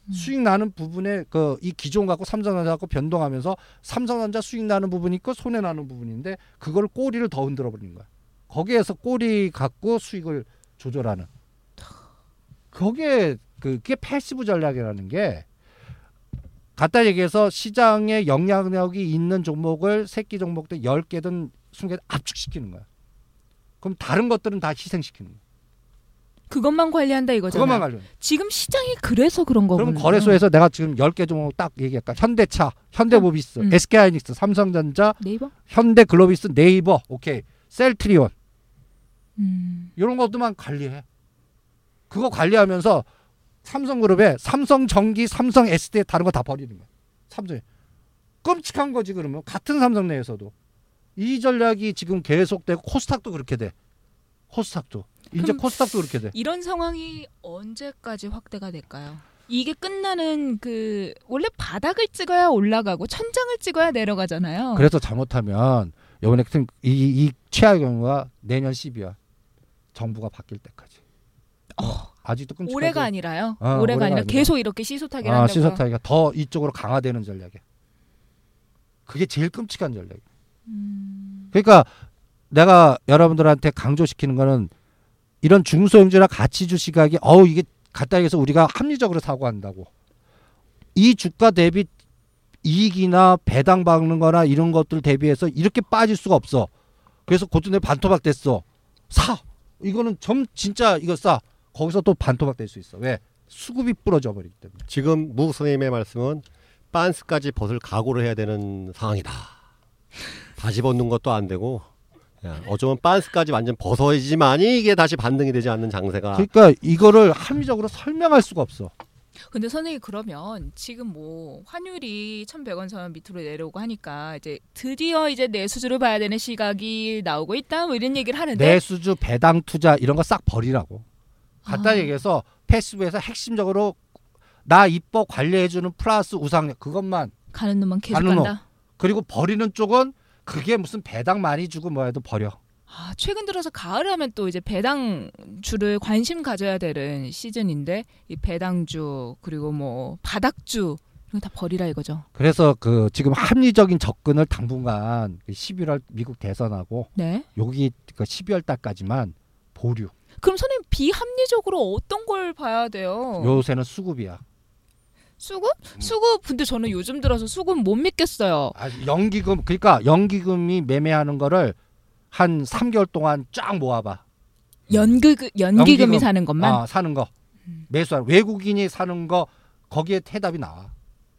S1: 음.
S2: 수익 나는 부분에 그 이 기존 갖고 삼성전자 갖고 변동하면서 삼성전자 수익 나는 부분이 있고 손해 나는 부분인데 그걸 꼬리를 더 흔들어 버리는 거야. 거기에서 꼬리 갖고 수익을 조절하는. 거기에 그 그게 passive 전략이라는 게 갖다 얘기해서 시장에 영향력이 있는 종목을 새끼 종목들 10개든 20개 압축시키는 거야. 그럼 다른 것들은 다 희생시키는 거야.
S1: 그것만 관리한다 이거잖아요.
S2: 그것만 관련.
S1: 지금 시장이 그래서 그런 거군요.
S2: 그럼 거래소에서 내가 지금 10개 종목 딱 얘기할까? 현대차, 현대모비스,
S1: 음.
S2: SK하이닉스, 삼성전자,
S1: 네이버?
S2: 현대글로비스, 네이버, 오케이, 셀트리온
S1: 음.
S2: 이런 것들만 관리해. 그거 관리하면서 삼성그룹에 삼성전기, 삼성 SD 다른 거 다 버리는 거야. 삼성이 끔찍한 거지 그러면 같은 삼성 내에서도 이 전략이 지금 계속되고 코스닥도 그렇게 돼. 코스닥도 이제 코스닥도 그렇게 돼.
S1: 이런 상황이 언제까지 확대가 될까요? 이게 끝나는 그 원래 바닥을 찍어야 올라가고 천장을 찍어야 내려가잖아요.
S2: 그래서 잘못하면 이번에 같은 이, 이 최악의 경우가 내년 10이야. 정부가 바뀔 때까지. 어, 아직도 끔찍하지.
S1: 올해가 아니라요.
S2: 어,
S1: 올해가
S2: 올해가
S1: 아니라
S2: 아니라.
S1: 계속 이렇게 시소타기를
S2: 아,
S1: 한다고요.
S2: 시소타기가 더 이쪽으로 강화되는 전략이야. 그게 제일 끔찍한 전략이야.
S1: 음.
S2: 그러니까 내가 여러분들한테 강조시키는 거는 이런 중소형주나 가치주 시각이 어우 이게 갖다 해서 우리가 합리적으로 사고한다고. 이 주가 대비 이익이나 배당 받는 거나 이런 것들 대비해서 이렇게 빠질 수가 없어. 그래서 고점에 반토막 됐어. 사. 이거는 점 진짜 이거 싸. 거기서 또 반토막 될 수 있어. 왜? 수급이 부러져 버리기 때문에.
S3: 지금 무 선생님의 말씀은 빤스까지 벗을 각오를 해야 되는 상황이다. 다시 벗는 것도 안 되고 야, 어쩌면 빤스까지 완전 벗어야지만이 이게 다시 반등이 되지 않는 장세가
S2: 그러니까 이거를 합리적으로 설명할 수가 없어.
S1: 근데 선생님 그러면 지금 뭐 환율이 1,100원 선 밑으로 내려오고 하니까 이제 드디어 이제 내수주를 봐야 되는 시각이 나오고 있다 뭐 이런 얘기를 하는데
S2: 내수주 배당 투자 이런 거 싹 버리라고. 간단히
S1: 아.
S2: 얘기해서 패스브에서 핵심적으로 나 이뻐 관리해주는 플러스 우상력 그것만
S1: 가는 놈만 계속
S2: 가는 놈.
S1: 간다.
S2: 그리고 버리는 쪽은 그게 무슨 배당 많이 주고 뭐 해도 버려.
S1: 아, 최근 들어서 가을 하면 또 이제 배당주를 관심 가져야 되는 시즌인데 이 배당주 그리고 뭐 바닥주 이런 거다 버리라 이거죠.
S2: 그래서 그 지금 합리적인 접근을 당분간 11월 미국 대선하고
S1: 네.
S2: 여기 그 12월 달까지만 보류.
S1: 그럼 선생님 비합리적으로 어떤 걸 봐야 돼요?
S2: 요새는 수급이야.
S1: 수급? 수급 근데 저는 요즘 들어서 수급 못 믿겠어요.
S2: 아, 연기금 그러니까 연기금이 매매하는 거를 한 3개월 동안 쫙 모아봐.
S1: 연기 연기금이
S2: 연기금.
S1: 사는 것만.
S2: 아, 사는 거 매수하는 외국인이 사는 거 거기에 해답이 나와.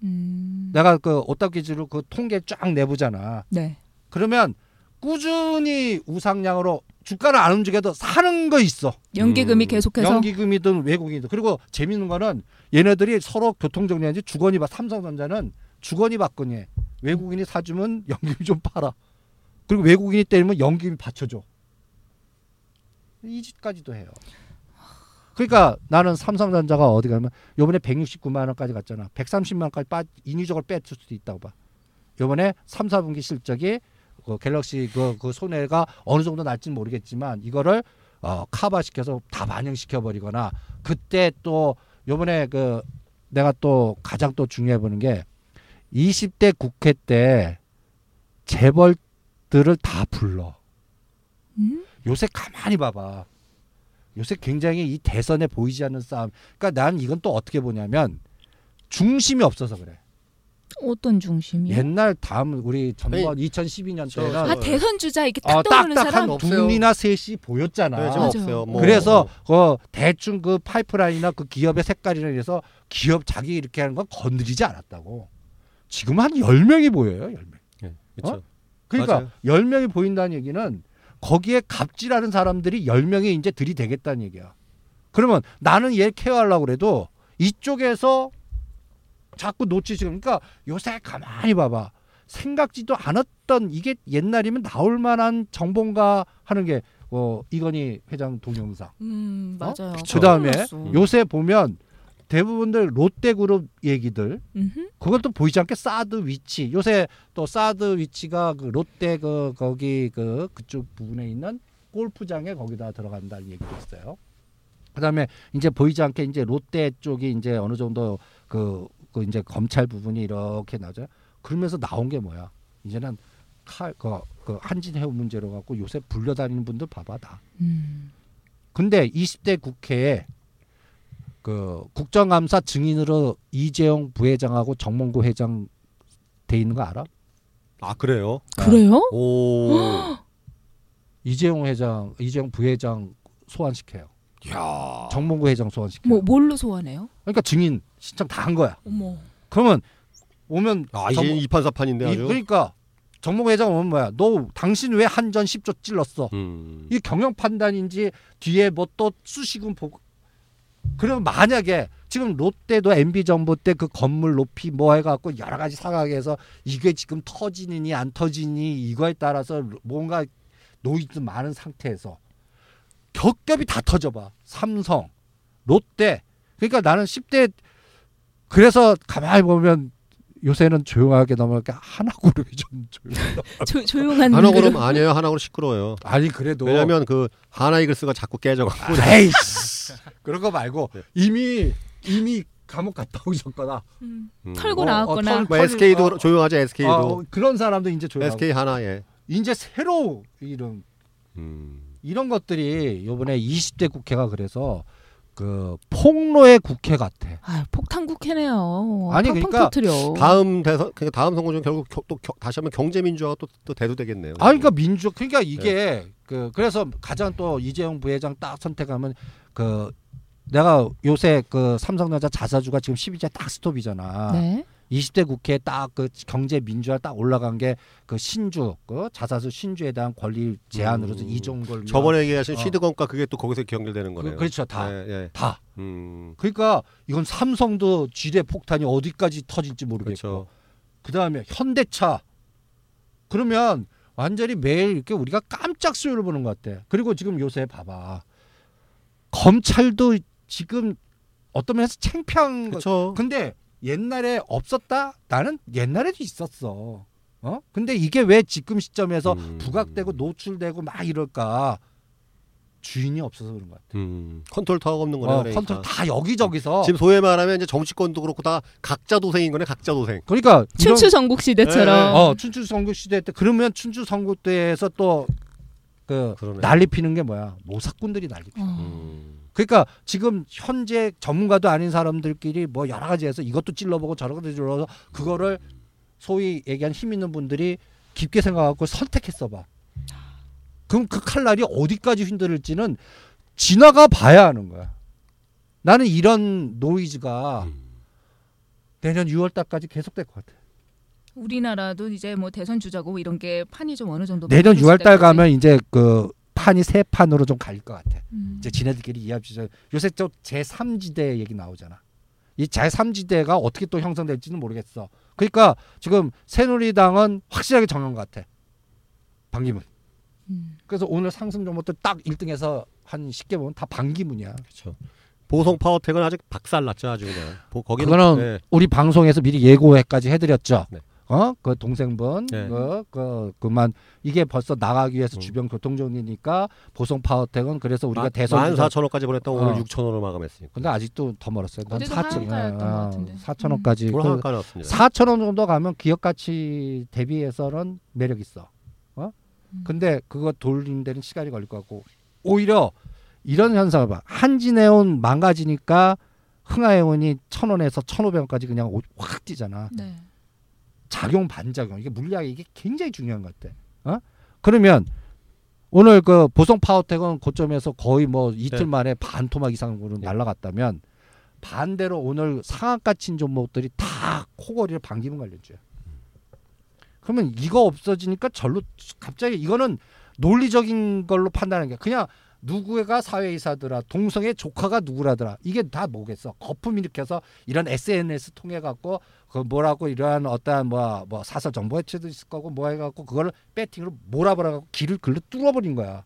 S1: 음.
S2: 내가 그 오따기지로 그 통계 쫙 내보잖아.
S1: 네.
S2: 그러면 꾸준히 우상향으로 주가를 안 움직여도 사는 거 있어.
S1: 연기금이
S3: 음.
S1: 계속해서
S2: 연기금이든 외국인이든 그리고 재밌는 거는 얘네들이 서로 교통정리하지 주거니 봐 삼성전자는 주거니 받거니 해. 외국인이 사주면 연기금 좀 팔아 그리고 외국인이 때리면 연기금 받쳐줘. 이 짓까지도 해요. 그러니까 나는 삼성전자가 어디 가면 요번에 169만 원까지 갔잖아. 130만 원까지 빠 인위적으로 뺐을 수도 있다고 봐. 요번에 3, 4분기 실적이 그 갤럭시 그, 그 손해가 어느 정도 날지는 모르겠지만 이거를 어, 카바 시켜서 다 반영시켜 버리거나 그때 또 요번에 그 내가 또 가장 또 중요해 보는 게 20대 국회 때 재벌 들을 다 불러.
S1: 음?
S2: 요새 가만히 봐봐. 요새 굉장히 이 대선에 보이지 않는 싸움. 그러니까 난 이건 또 어떻게 보냐면 중심이 없어서 그래.
S1: 어떤 중심이요?
S2: 옛날 다음 우리 전번 2012년
S3: 저-
S2: 때는
S1: 아 대선 주자 이렇게 딱
S2: 어,
S1: 떠오르는
S2: 딱딱한
S1: 사람.
S3: 없어요.
S2: 둘이나 셋이 보였잖아.
S3: 네. 없어요. 뭐.
S2: 그래서 그 대충 그 파이프라인이나 그 기업의 색깔이나 이래서 기업 자기 이렇게 하는 건 건드리지 않았다고. 지금 한 10명이 보여요, 10명.
S3: 예, 그렇죠.
S2: 그러니까
S3: 맞아요.
S2: 10명이 보인다는 얘기는 거기에 갑질하는 사람들이 10명이 이제 들이대겠다는 얘기야. 그러면 나는 얘 케어하려고 그래도 이쪽에서 자꾸 놓치지. 그러니까 요새 가만히 봐봐. 생각지도 않았던 이게 옛날이면 나올 만한 정보인가 하는 게 어, 이건희 회장 동영상.
S1: 음 맞아요.
S2: 그 다음에. 요새 보면 대부분들 롯데그룹 얘기들
S1: 음흠.
S2: 그것도 보이지 않게 사드 위치 요새 또 사드 위치가 그 롯데 그 거기 그 그쪽 부분에 있는 골프장에 거기다 들어간다는 얘기도 있어요. 그다음에 이제 보이지 않게 이제 롯데 쪽이 이제 어느 정도 그, 그 이제 검찰 부분이 이렇게 나죠. 그러면서 나온 게 뭐야? 이제는 칼, 그, 그 한진해운 문제로 갖고 요새 불려다니는 분들 봐봐 다.
S1: 음.
S2: 근데 20대 국회에 그 국정감사 증인으로 이재용 부회장하고 정몽구 회장 돼 있는 거 알아?
S3: 아 그래요?
S1: 그래요?
S3: 오. [GASPS]
S2: 이재용 회장, 이재용 부회장 소환시켜요.
S3: 야.
S2: 정몽구 회장 소환시켜요.
S1: 뭐 뭘로 소환해요?
S2: 그러니까 증인 신청 다 한 거야.
S1: 어머.
S2: 그러면 오면
S3: 아
S2: 정-
S3: 이제 이판사판인데
S2: 이-
S3: 아주.
S2: 그러니까 정몽구 회장 오면 뭐야? 너 당신 왜 한 전 10조 찔렀어?
S3: 음.
S2: 이 경영 판단인지 뒤에 뭐 또 수식은 보고 그러면 만약에 지금 롯데도 MB 정부 때 그 건물 높이 뭐 해갖고 여러 가지 상황에서 이게 지금 터지느니 안 터지니 이거에 따라서 뭔가 노이즈 많은 상태에서 겹겹이 다 터져봐 삼성 롯데 그러니까 나는 10대 그래서 가만히 보면 요새는 조용하게 넘어갈게 한화그룹이 좀 조용해
S1: 조, 조용한
S3: 한화그룹
S1: 그룹.
S3: 아니에요. 한화그룹 시끄러워요.
S2: 아니 그래도
S3: 왜냐면 그 한화이글스가 자꾸 깨져갖고
S2: 에이씨 [LAUGHS] 그런 거 말고
S3: 네.
S2: 이미 이미 감옥 갔다 오셨거나
S1: 음.
S3: 음.
S1: 털고
S2: 어,
S1: 나왔거나.
S2: 어, 털-
S3: 뭐 SK도
S2: 어,
S3: 조용하죠. SK도
S2: 어, 그런 사람도 이제 조용.
S3: SK 한화에.
S2: 이제 새로 이런
S3: 음.
S2: 이런 것들이 요번에 20대 국회가 그래서 그 폭로의 국회 같아.
S1: 아, 폭탄 국회네요.
S2: 아니, 그러니까
S1: 터트려.
S3: 다음 대선 그 다음 선거 중 결국 겨- 또 겨- 다시 한번 경제 민주화가 또, 또 대두되겠네요.
S2: 아 그러니까 민주 그러니까 이게 그 그래서 가장 또 이재용 부회장 딱 선택하면 그 내가 요새 그 삼성전자 자사주가 지금 12제 딱 스톱이잖아.
S1: 네.
S2: 20대 국회에 딱 그 경제 민주화 딱 올라간 게 그 신주 그 자사수 신주에 대한 권리 제한으로서
S3: 음.
S2: 이종걸
S3: 저번에 얘기하신
S2: 어.
S3: 시드건과 그게 또 거기서 연결되는 거네요.
S2: 그, 그렇죠 다
S3: 예, 예.
S2: 다.
S3: 음,
S2: 그러니까 이건 삼성도 지뢰 폭탄이 어디까지 터질지 모르겠고
S3: 그렇죠.
S2: 그 다음에 현대차 그러면 완전히 매일 이렇게 우리가 깜짝 수요를 보는 것 같아. 그리고 지금 요새 봐봐 검찰도 지금 어떤 면에서 창피한 거.
S3: 그렇죠.
S2: 근데 옛날에 없었다? 나는 옛날에도 있었어. 어? 근데 이게 왜 지금 시점에서
S3: 음.
S2: 부각되고 노출되고 막 이럴까? 주인이 없어서 그런 것 같아.
S3: 음, 컨트롤 타워가 없는 거네.
S2: 어,
S3: 그러니까.
S2: 컨트롤 다 여기저기서.
S3: 지금 소위 말하면 이제 정치권도 그렇고 다 각자 도생인 거네. 각자 도생.
S2: 그러니까
S1: 춘추 전국 시대처럼.
S2: 어 춘추 전국 시대 때 그러면 춘추 전국 때에서 또 그
S3: 그러네.
S2: 난리 피는 게 뭐야 모사꾼들이 난리 피.
S1: 어.
S3: 음.
S2: 그러니까 지금 현재 전문가도 아닌 사람들끼리 뭐 여러 가지 해서 이것도 찔러보고 저것도 찔러서 그거를 소위 얘기한 힘 있는 분들이 깊게 생각하고 선택했어 봐. 그럼 그 칼날이 어디까지 휘두를지는 지나가 봐야 하는 거야. 나는 이런 노이즈가
S3: 음.
S2: 내년 6월 달까지 계속될 것 같아.
S1: 우리나라도 이제 뭐 대선 주자고 이런 게 판이 좀 어느 정도
S2: 내년
S1: 바뀔
S2: 6월 달. 가면 이제 그 판이 세 판으로 좀 갈릴 것 같아.
S1: 음.
S2: 이제 지네들끼리 이합지자 요새 저 제3지대 얘기 나오잖아. 이 제3지대가 어떻게 또 형성될지는 모르겠어. 그러니까 지금 새누리당은 확실하게 정한 것 같아. 반기문.
S1: 음.
S2: 그래서 오늘 상승 종목들 딱 1등에서 한 10개 보면 다 반기문이야.
S3: 그렇죠. 보성 파워텍은 아직 박살 났죠 아주 그냥. 보- 거기는
S2: 그거는
S3: 네.
S2: 우리 방송에서 미리 예고까지 해드렸죠.
S3: 네.
S2: 어, 그 동생분,
S3: 네.
S2: 그, 그, 그만 이게 벌써 나가기 위해서
S3: 음.
S2: 주변 교통정리니까 보성 파워텍은 그래서 우리가
S3: 마-
S2: 대선
S3: 만 사천 원까지 보냈다 오늘
S2: 어.
S3: 6천 원을 마감했으니까.
S2: 근데 아직도 더 멀었어요. 한
S1: 어제도
S2: 4천,
S1: 하한가였던 것 같은데.
S2: 4천 원까지. 뭘그
S3: 왔습니다.
S2: 4천 원 정도 가면 기업 가치 대비해서는 매력 있어. 어?
S1: 음.
S2: 근데 그거 돌리는 데는 시간이 걸릴 것 같고 오히려 이런 현상을 봐. 한진해운 망가지니까 흥하해운이 천 원에서 천오백 원까지 그냥 오- 확 뛰잖아.
S1: 네.
S2: 작용 반작용 이게 물리학이 이게 굉장히 중요한 것 같아. 어? 그러면 오늘 그 보성 파워텍은 고점에서 거의 뭐 이틀
S3: 네.
S2: 만에 반 토막 이상으로
S3: 네.
S2: 날아갔다면 반대로 오늘 상한가 친 종목들이 다 코골이를 반기문 관련주야. 그러면 이거 없어지니까 절로 갑자기 이거는 논리적인 걸로 판단하는 게 그냥 누구가 사회이사더라 동성의 조카가 누구라더라 이게 다 뭐겠어 거품 일으켜서 이런 SNS 통해 갖고 그 뭐라고 이러한 어떠한 뭐, 뭐 사설 정보 해체도 있을 거고 뭐 해갖고 그거를 배팅으로 몰아버려 갖고 길을 글로 뚫어버린 거야.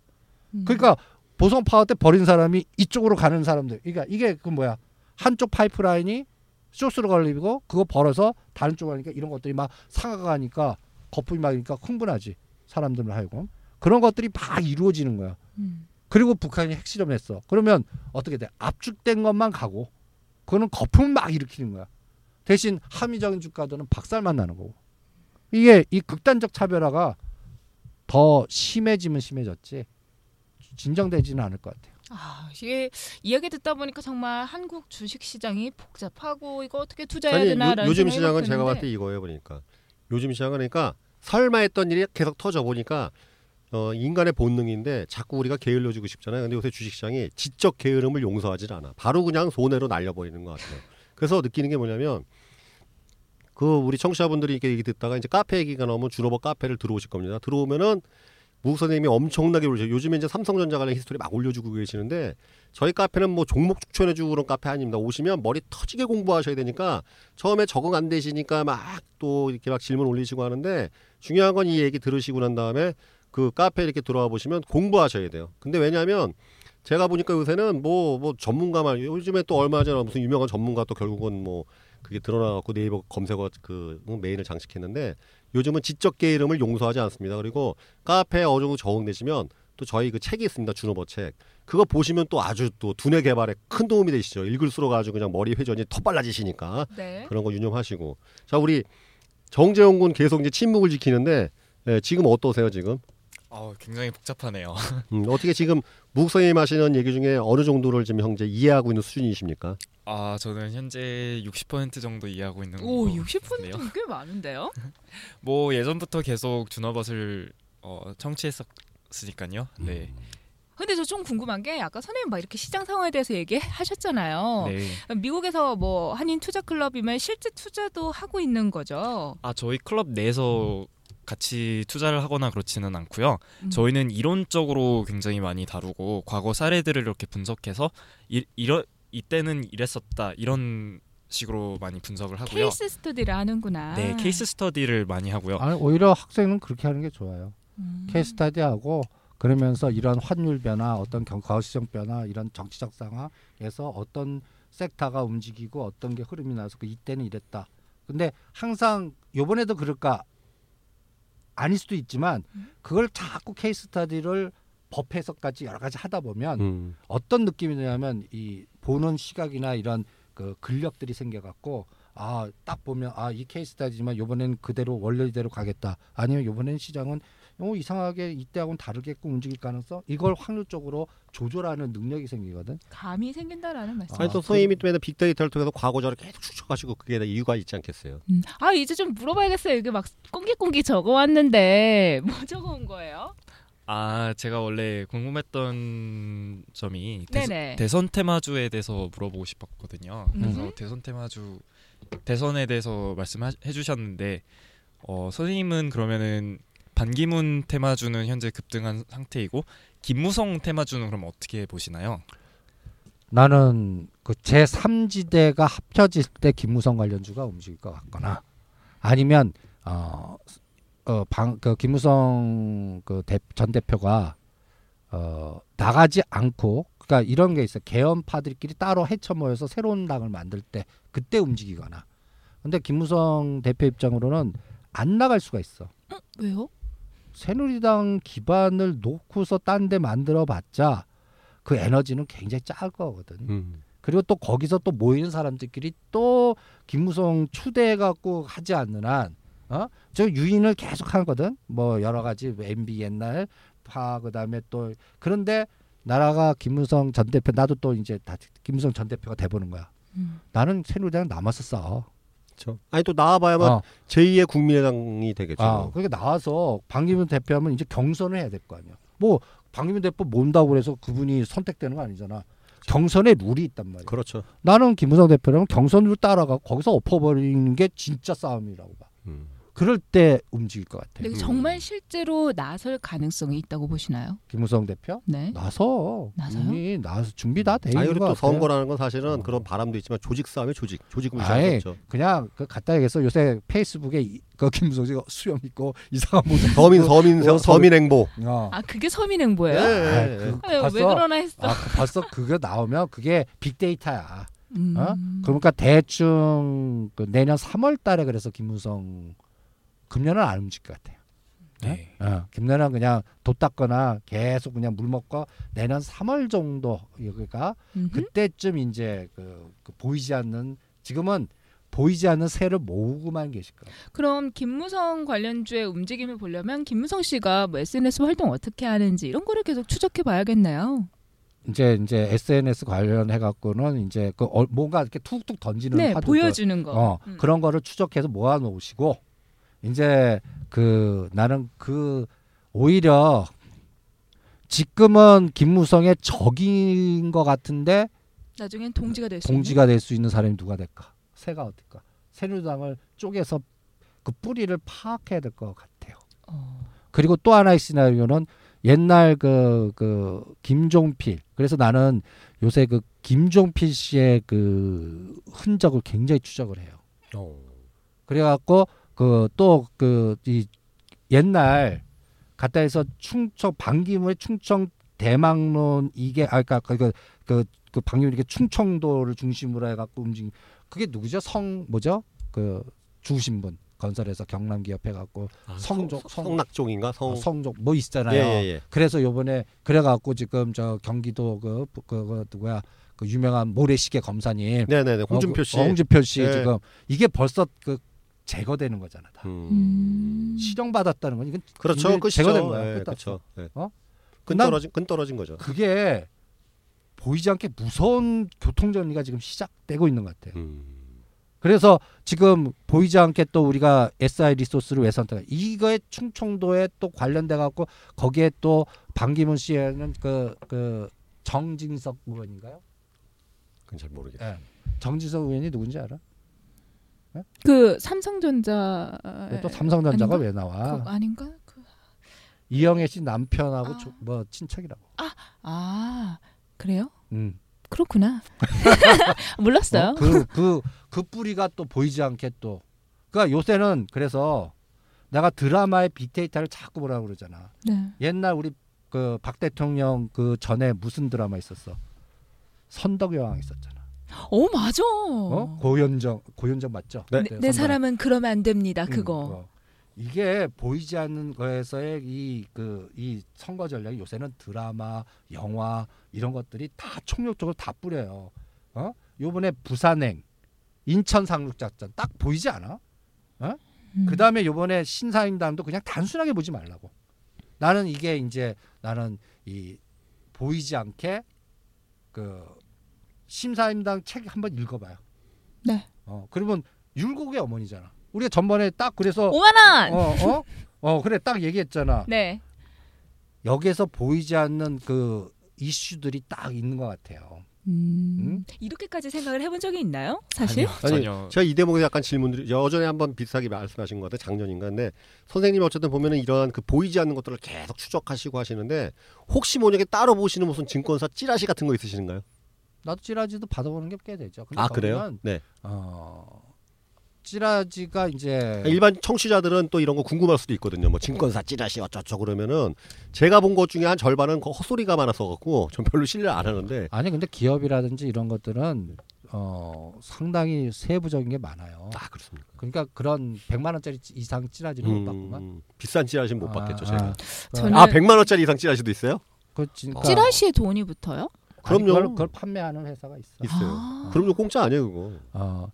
S1: 음.
S2: 그러니까 보성 파워 때 버린 사람이 이쪽으로 가는 사람들. 그러니까 이게 그 뭐야 한쪽 파이프라인이 쇼스로 걸리고 그거 벌어서 다른 쪽으로 가니까 이런 것들이 막 상하가 가니까 거품이 막니까 흥분하지 사람들을 하여금 그런 것들이 막 이루어지는 거야.
S1: 음.
S2: 그리고 북한이 핵실험했어. 그러면 어떻게 돼? 압축된 것만 가고 그거는 거품 막 일으키는 거야. 대신 함의적인 주가들은 박살만 나는 거고. 이게 이 극단적 차별화가 더 심해지면 심해졌지 진정되지는 않을 것 같아요.
S1: 아, 이게 이야기 듣다 보니까 정말 한국 주식 시장이 복잡하고 이거 어떻게 투자해야
S3: 아니
S1: 되나라는
S3: 요, 요즘
S1: 생각이
S3: 시장은
S1: 막
S3: 제가 봤을 때 이거예요 보니까 요즘 시장은 그러니까 설마 했던 일이 계속 터져 보니까 어, 인간의 본능인데 자꾸 우리가 게을러지고 싶잖아요. 근데 요새 주식시장이 지적 게으름을 용서하지 않아. 바로 그냥 손해로 날려버리는 것 같아요. 그래서 느끼는 게 뭐냐면 그 우리 청취자분들이 이렇게 얘기 듣다가 이제 카페 얘기가 나오면 주로버 카페를 들어오실 겁니다. 들어오면은 무 선생님이 엄청나게 올리죠. 요즘에 이제 삼성전자 관련 히스토리 막 올려주고 계시는데 저희 카페는 뭐 종목 추천해주고 그런 카페 아닙니다. 오시면 머리 터지게 공부하셔야 되니까 처음에 적응 안 되시니까 막 또 이렇게 막 질문 올리시고 하는데 중요한 건 이 얘기 들으시고 난 다음에 그 카페 이렇게 들어와 보시면 공부하셔야 돼요. 근데 왜냐하면 제가 보니까 요새는 뭐뭐 전문가만 요즘에 또 얼마 전에 무슨 유명한 전문가 또 결국은 뭐 그게 드러나갖고 네이버 검색어 그 메인을 장식했는데 요즘은 지적 게으름을 용서하지 않습니다. 그리고 카페에 어느 정도 적응되시면 또 저희 그 책이 있습니다. 준호버 책. 그거 보시면 또 아주 또 두뇌 개발에 큰 도움이 되시죠. 읽을수록 아주 그냥 머리 회전이 더 빨라지시니까
S1: 네.
S3: 그런 거 유념하시고. 자 우리 정재용 군 계속 이제 침묵을 지키는데 예, 지금 어떠세요 지금?
S4: 아, 굉장히 복잡하네요. [LAUGHS]
S3: 음, 어떻게 지금 묵성님 하시는 얘기 중에 어느 정도를 지금 형제 이해하고 있는 수준이십니까?
S4: 아, 저는 현재 60% 정도 이해하고 있는
S1: 오,
S4: 것
S1: 60%는
S4: 같은데요.
S1: 꽤 많은데요? [LAUGHS]
S4: 뭐 예전부터 계속 준어벗을 어, 청취했었으니까요. 네.
S1: 근데 저 좀 궁금한 게 아까 선생님 막 이렇게 시장 상황에 대해서 얘기하셨잖아요.
S4: 네.
S1: 미국에서 뭐 한인 투자 클럽이면 실제 투자도 하고 있는 거죠.
S4: 아 저희 클럽 내에서 같이 투자를 하거나 그렇지는 않고요.
S1: 음.
S4: 저희는 이론적으로 굉장히 많이 다루고 과거 사례들을 이렇게 분석해서 이, 이러, 이때는 이랬었다 이런 식으로 많이 분석을 하고요.
S1: 케이스 스터디를 하는구나.
S4: 네, 케이스 스터디를 많이 하고요.
S2: 아니 오히려 학생은 그렇게 하는 게 좋아요.
S1: 음.
S2: 케이스 스타디하고 그러면서 이런 환율 변화, 어떤 경- 거시적 변화, 이런 정치적 상황에서 어떤 섹터가 움직이고 어떤 게 흐름이 나서 그 이때는 이랬다. 근데 항상 요번에도 그럴까 아닐 수도 있지만 그걸 자꾸 케이스 스타디를 법 해석까지 여러 가지 하다 보면
S3: 음.
S2: 어떤 느낌이 드냐면 이 보는 시각이나 이런 그 근력들이 생겨갖고 아 딱 보면 아 이 케이스 스타디지만 요번엔 그대로 원래대로 가겠다 아니면 요번엔 시장은 어 이상하게 이때하고는 다르게끔 움직일 가능성 이걸 확률적으로 조절하는 능력이 생기거든
S1: 감이 생긴다라는 말씀.
S3: 아니
S2: 아,
S3: 또
S2: 그-
S3: 선생님이 또 맨날 빅데이터를 통해서 과거적으로 계속 추적하시고 그게 다 이유가 있지 않겠어요?
S1: 음. 아 이제 좀 물어봐야겠어요. 이게 막 꽁기꽁기 적어왔는데 [LAUGHS] 뭐 적어온 거예요?
S4: 아 제가 원래 궁금했던 점이 대선,
S1: 네네.
S4: 대 선 테마주에 대해서 물어보고 싶었거든요. 그래서
S1: 음흠.
S4: 대선 테마주 대선에 대해서 말씀해 주셨는데 어, 선생님은 그러면은 반기문 테마주는 현재 급등한 상태이고 김무성 테마주는 그럼 어떻게 보시나요?
S2: 나는 그제 3지대가 합쳐질 때 김무성 관련주가 움직일 것 같거나 아니면 어 어 방 그 김무성 그 전 대표가 어 나가지 않고 그러니까 이런 게 있어 요 개헌파들끼리 따로 헤쳐 모여서 새로운 당을 만들 때 그때 움직이거나 근데 김무성 대표 입장으로는 안 나갈 수가 있어
S1: 왜요?
S2: 새누리당 기반을 놓고서 딴 데 만들어 봤자 그 에너지는 굉장히 거거든
S3: 음.
S2: 그리고 또 거기서 또 모이는 사람들끼리 또 김무성 추대해 갖고 하지 않는 한 어? 저 유인을 계속 하거든. 뭐 여러 가지 MB 옛날 파 그다음에 또 그런데 나라가 김무성 전 대표 나도 또 이제 다 김무성 전 대표가 돼 보는 거야.
S1: 음.
S2: 나는 새누리당 남아서 싸워.
S3: 그렇죠. 아니 또 나와봐야만
S2: 어.
S3: 제2의 국민의당이 되겠죠.
S2: 아, 그러니까 나와서 방기문 대표하면 이제 경선을 해야 될 거 아니야. 뭐 방기문 대표 모은다고 그래서 그분이 선택되는 거 아니잖아. 경선에 룰이 있단 말이야.
S3: 그렇죠.
S2: 나는 김무성 대표라면 경선으로 따라가 거기서 엎어버리는 게 진짜 싸움이라고 봐.
S3: 음.
S2: 그럴 때 움직일 것 같아.
S1: 근데
S3: 음.
S1: 정말 실제로 나설 가능성이 있다고 보시나요?
S2: 김무성 대표
S1: 네.
S2: 나서
S1: 나서요?
S2: 이미 나서 준비 다 돼 있는
S3: 그리고 것또
S2: 같아.
S3: 선거라는 건 사실은
S2: 어.
S3: 그런 바람도 있지만 조직 싸움의 조직, 조직 무시하죠.
S2: 그냥 그 갖다 얘기해서 요새 페이스북에 이- 그 김무성 씨가 수염 있고 이상한 모습. [LAUGHS]
S3: 서민 서민
S2: 어,
S3: 서민 행보.
S2: 어.
S1: 아 그게 서민 행보예요?
S3: 예,
S2: 아,
S3: 예, 예.
S2: 그,
S1: 아유,
S2: 벌써
S1: 왜 그러나 했어.
S2: 아, 그 벌써 그거 나오면 그게 빅데이터야.
S1: 음.
S2: 어? 그러니까 대충 그 내년 3월-달에 그래서 김무성 금년은 안 움직일 것 같아요.
S4: 네.
S2: 어, 김연아 그냥 돛 닦거나 계속 그냥 물 먹고 내년 3월 정도
S1: 음흠.
S2: 그때쯤 이제 그, 그 보이지 않는 지금은 보이지 않는 새를 모으고만 계실 거예요.
S1: 그럼 김무성 관련주의 움직임을 보려면 김무성 씨가 뭐 SNS 활동 어떻게 하는지 이런 거를 계속 추적해 봐야겠네요.
S2: 이제 이제 SNS 관련해 갖고는 이제 그 어, 뭔가 이렇게 툭툭 던지는
S1: 네, 보여주는 거.
S2: 어,
S1: 음.
S2: 그런 거를 추적해서 모아 놓으시고 이제 그 나는 그 오히려 지금은 김무성의 적인 것 같은데
S1: 나중엔 동지가 될수 있는.
S2: 동지가 될 수 있는 사람이 누가 될까? 새가 어떨까? 새누리당을 쪼개서 그 뿌리를 파악해야 될 것 같아요.
S1: 어.
S2: 그리고 또 하나의 시나리오는 옛날 그, 그, 김종필. 그래서 나는 요새 그 김종필 씨의 그 흔적을 굉장히 추적을 해요.
S3: 어.
S2: 그래갖고 그 또 그 이 옛날 갖다 해서 충청 반기문의 충청 대망론 이게 아까 그러니까 그, 그, 그 방기문이 이렇게 충청도를 중심으로 해갖고 움직 그게 누구죠? 성 뭐죠? 그 죽으신 분 건설에서 경남 기업 해갖고
S3: 아,
S2: 성족,
S3: 성,
S2: 성-
S3: 성 낙종인가 성.
S2: 어, 성족 뭐 있잖아요.
S3: 예, 예, 예.
S2: 그래서 요번에 그래갖고 지금 저 경기도 그, 그, 그 누구야 그 유명한 모래시계 검사님
S3: 네네네. 홍준표
S2: 어,
S3: 씨.
S2: 그, 홍준표 씨
S3: 예.
S2: 지금 이게 벌써 그 제거되는 거잖아. 다.
S3: 음.
S1: 음.
S2: 실형받았다는 건 이건
S3: 그렇죠. 끝이죠.
S2: 제거된 거야.
S3: 예. 그렇죠. 예.
S2: 어?
S3: 끈
S2: 난-
S3: 떨어진 끈 떨어진 거죠.
S2: 그게 보이지 않게 무서운 교통 정리가 지금 시작되고 있는 것 같아요.
S3: 음.
S2: 그래서 지금 보이지 않게 또 우리가 SI 리소스를 왜 선택? 이거에 충청도에 또 관련돼 갖고 거기에 또 반기문 씨에는 그 그 정진석 의원인가요?
S3: 그건 잘 모르겠어.
S2: 예. 정진석 의원이 누군지 알아?
S1: 그 삼성전자
S2: 왜또 삼성전자가
S1: 아닌가?
S2: 왜 나와?
S1: 그, 아닌가? 그,
S2: 이영애 씨 남편하고
S1: 아.
S2: 조- 뭐 친척이라고.
S1: 아 그래요?
S2: 음.
S1: 그렇구나. [LAUGHS] 몰랐어요.
S2: 그그그 뿌리가 또 보이지 않게 또. 그러니까 요새는 그래서 내가 드라마의 빅데이터를 자꾸 보라고 그러잖아.
S1: 네.
S2: 옛날 우리 그 박 대통령 그 전에 무슨 드라마 있었어? 선덕여왕 있었잖아.
S1: 어 맞아.
S2: 어? 고현정 고현정 맞죠?
S3: 네.
S1: 내,
S2: 네,
S1: 내. 사람은 그러면 안 됩니다.
S2: 음,
S1: 그거.
S2: 그거. 이게 보이지 않는 거에서의 이그 이 선거 전략이 요새는 드라마, 영화 이런 것들이 다 총력적으로 다 뿌려요. 어? 요번에 부산행, 인천 상륙 작전 딱 보이지 않아?
S1: 음.
S2: 그 다음에 요번에 신사임당도 그냥 단순하게 보지 말라고. 나는 이게 이제 나는 이 보이지 않게 그 심사임당 책 한번 읽어봐요.
S1: 네.
S2: 어 그러면 율곡의 어머니잖아. 우리가 전번에 딱 그래서
S1: 5만 원.
S2: 어 어? 어 그래 딱 얘기했잖아.
S1: 네.
S2: 여기에서 보이지 않는 그 이슈들이 딱 있는 것 같아요.
S1: 음.
S2: 음?
S1: 이렇게까지 생각을 해본 적이 있나요? 사실?
S4: 아니요,
S3: 아니,
S4: 전혀
S3: 제가 이 대목에 약간 질문드리 여전히 한번 비슷하게 말씀하신 것 같아요. 작년인가. 근데 선생님이 어쨌든 보면은 이러한 그 보이지 않는 것들을 계속 추적하시고 하시는데 혹시 모르게 따로 보시는 무슨 증권사 찌라시 같은 거 있으신가요?
S2: 나도 찌라지도 받아보는 게 꽤 되죠. 근데
S3: 아 그래요? 네.
S2: 어 찌라지가 이제
S3: 일반 청취자들은 또 이런 거 궁금할 수도 있거든요. 뭐 증권사 찌라시 어쩌죠 그러면은 제가 본 것 중에 한 절반은 그 헛소리가 많아서 갖고 전 별로 신뢰 안 하는데
S2: 아니 근데 기업이라든지 이런 것들은 어 상당히 세부적인 게 많아요.
S3: 아 그렇습니까?
S2: 그러니까 그런 100만 원짜리 이상 찌라지는 못 받구만.
S3: 음, 비싼 찌라시는 못
S2: 아,
S3: 받겠죠
S2: 아.
S3: 제가.
S1: 저는
S3: 아 100만 원짜리 이상 찌라시도 있어요?
S2: 그 그러니까
S1: 찌라시에 돈이 붙어요?
S3: 그럼요.
S2: 그걸, 그걸 판매하는 회사가 있어.
S3: 있어요.
S1: 아.
S3: 그럼요 공짜 아니에요 그거.
S2: 어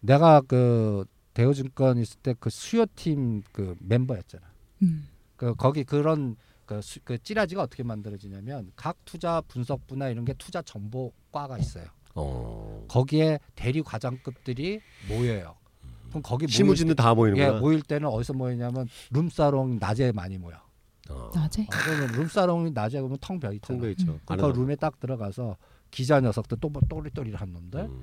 S2: 내가 그 대우증권 있을 때 그 수요팀 그 멤버였잖아.
S1: 음.
S2: 그 거기 그런 그, 수, 그 찌라지가 어떻게 만들어지냐면 각 투자 분석부나 이런 게 투자 정보과가 있어요.
S3: 어.
S2: 거기에 대리 과장급들이 모여요. 그럼 거기 모일,
S3: 시무진들 다
S2: 예,
S3: 모이는구나.
S2: 모일 때는 어디서 모이냐면 룸사롱 낮에 많이 모여.
S3: 어.
S1: 낮에?
S2: 어, 그러면 룸사롱이 낮에 보면 텅 비어 있잖아.
S3: 통배 있죠.
S1: 음.
S2: 그 룸에 딱 들어가서 기자 녀석들 또 뭐 또리또리한 놈들
S3: 음.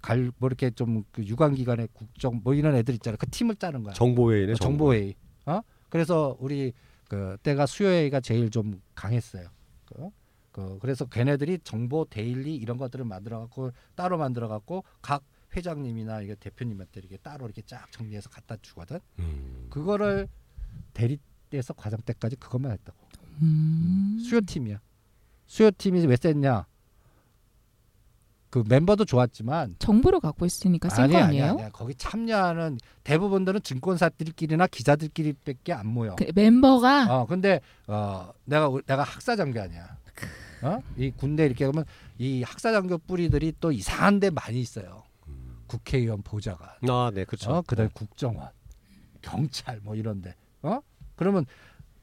S2: 갈뭐 이렇게 좀 그 유관기관의 국정 뭐 이런 애들 있잖아. 그 팀을 짜는 거야.
S3: 정보회의네.
S2: 어, 정보회의. 어? 그래서 우리 그 때가 수요회의가 제일 좀 강했어요. 그, 그 그래서 걔네들이 정보 데일리 이런 것들을 만들어 갖고 따로 만들어 갖고 각 회장님이나 이게 대표님한테 이렇게 따로 이렇게 쫙 정리해서 갖다 주거든.
S3: 음.
S2: 그거를 대리 때에서 과장 때까지 그것만 했다고.
S1: 음.
S2: 수요팀이야. 수요팀이 왜 셌냐? 그 멤버도 좋았지만
S1: 정보를 갖고 있으니까 센
S2: 아니
S1: 거
S2: 아니
S1: 아니에요?
S2: 아니 거기 참여하는 대부분들은 증권사들끼리나 기자들끼리밖에 안 모여.
S1: 그 멤버가
S2: 어 근데 어 내가 우- 내가 학사 장교 아니야. 어 이 군대 이렇게 보면 이 학사 장교 뿌리들이 또 이상한 데 많이 있어요. 국회의원 보좌관,
S3: 아, 네, 그렇죠.
S2: 어 그다음 에 국정원, 경찰 뭐 이런데 어 그러면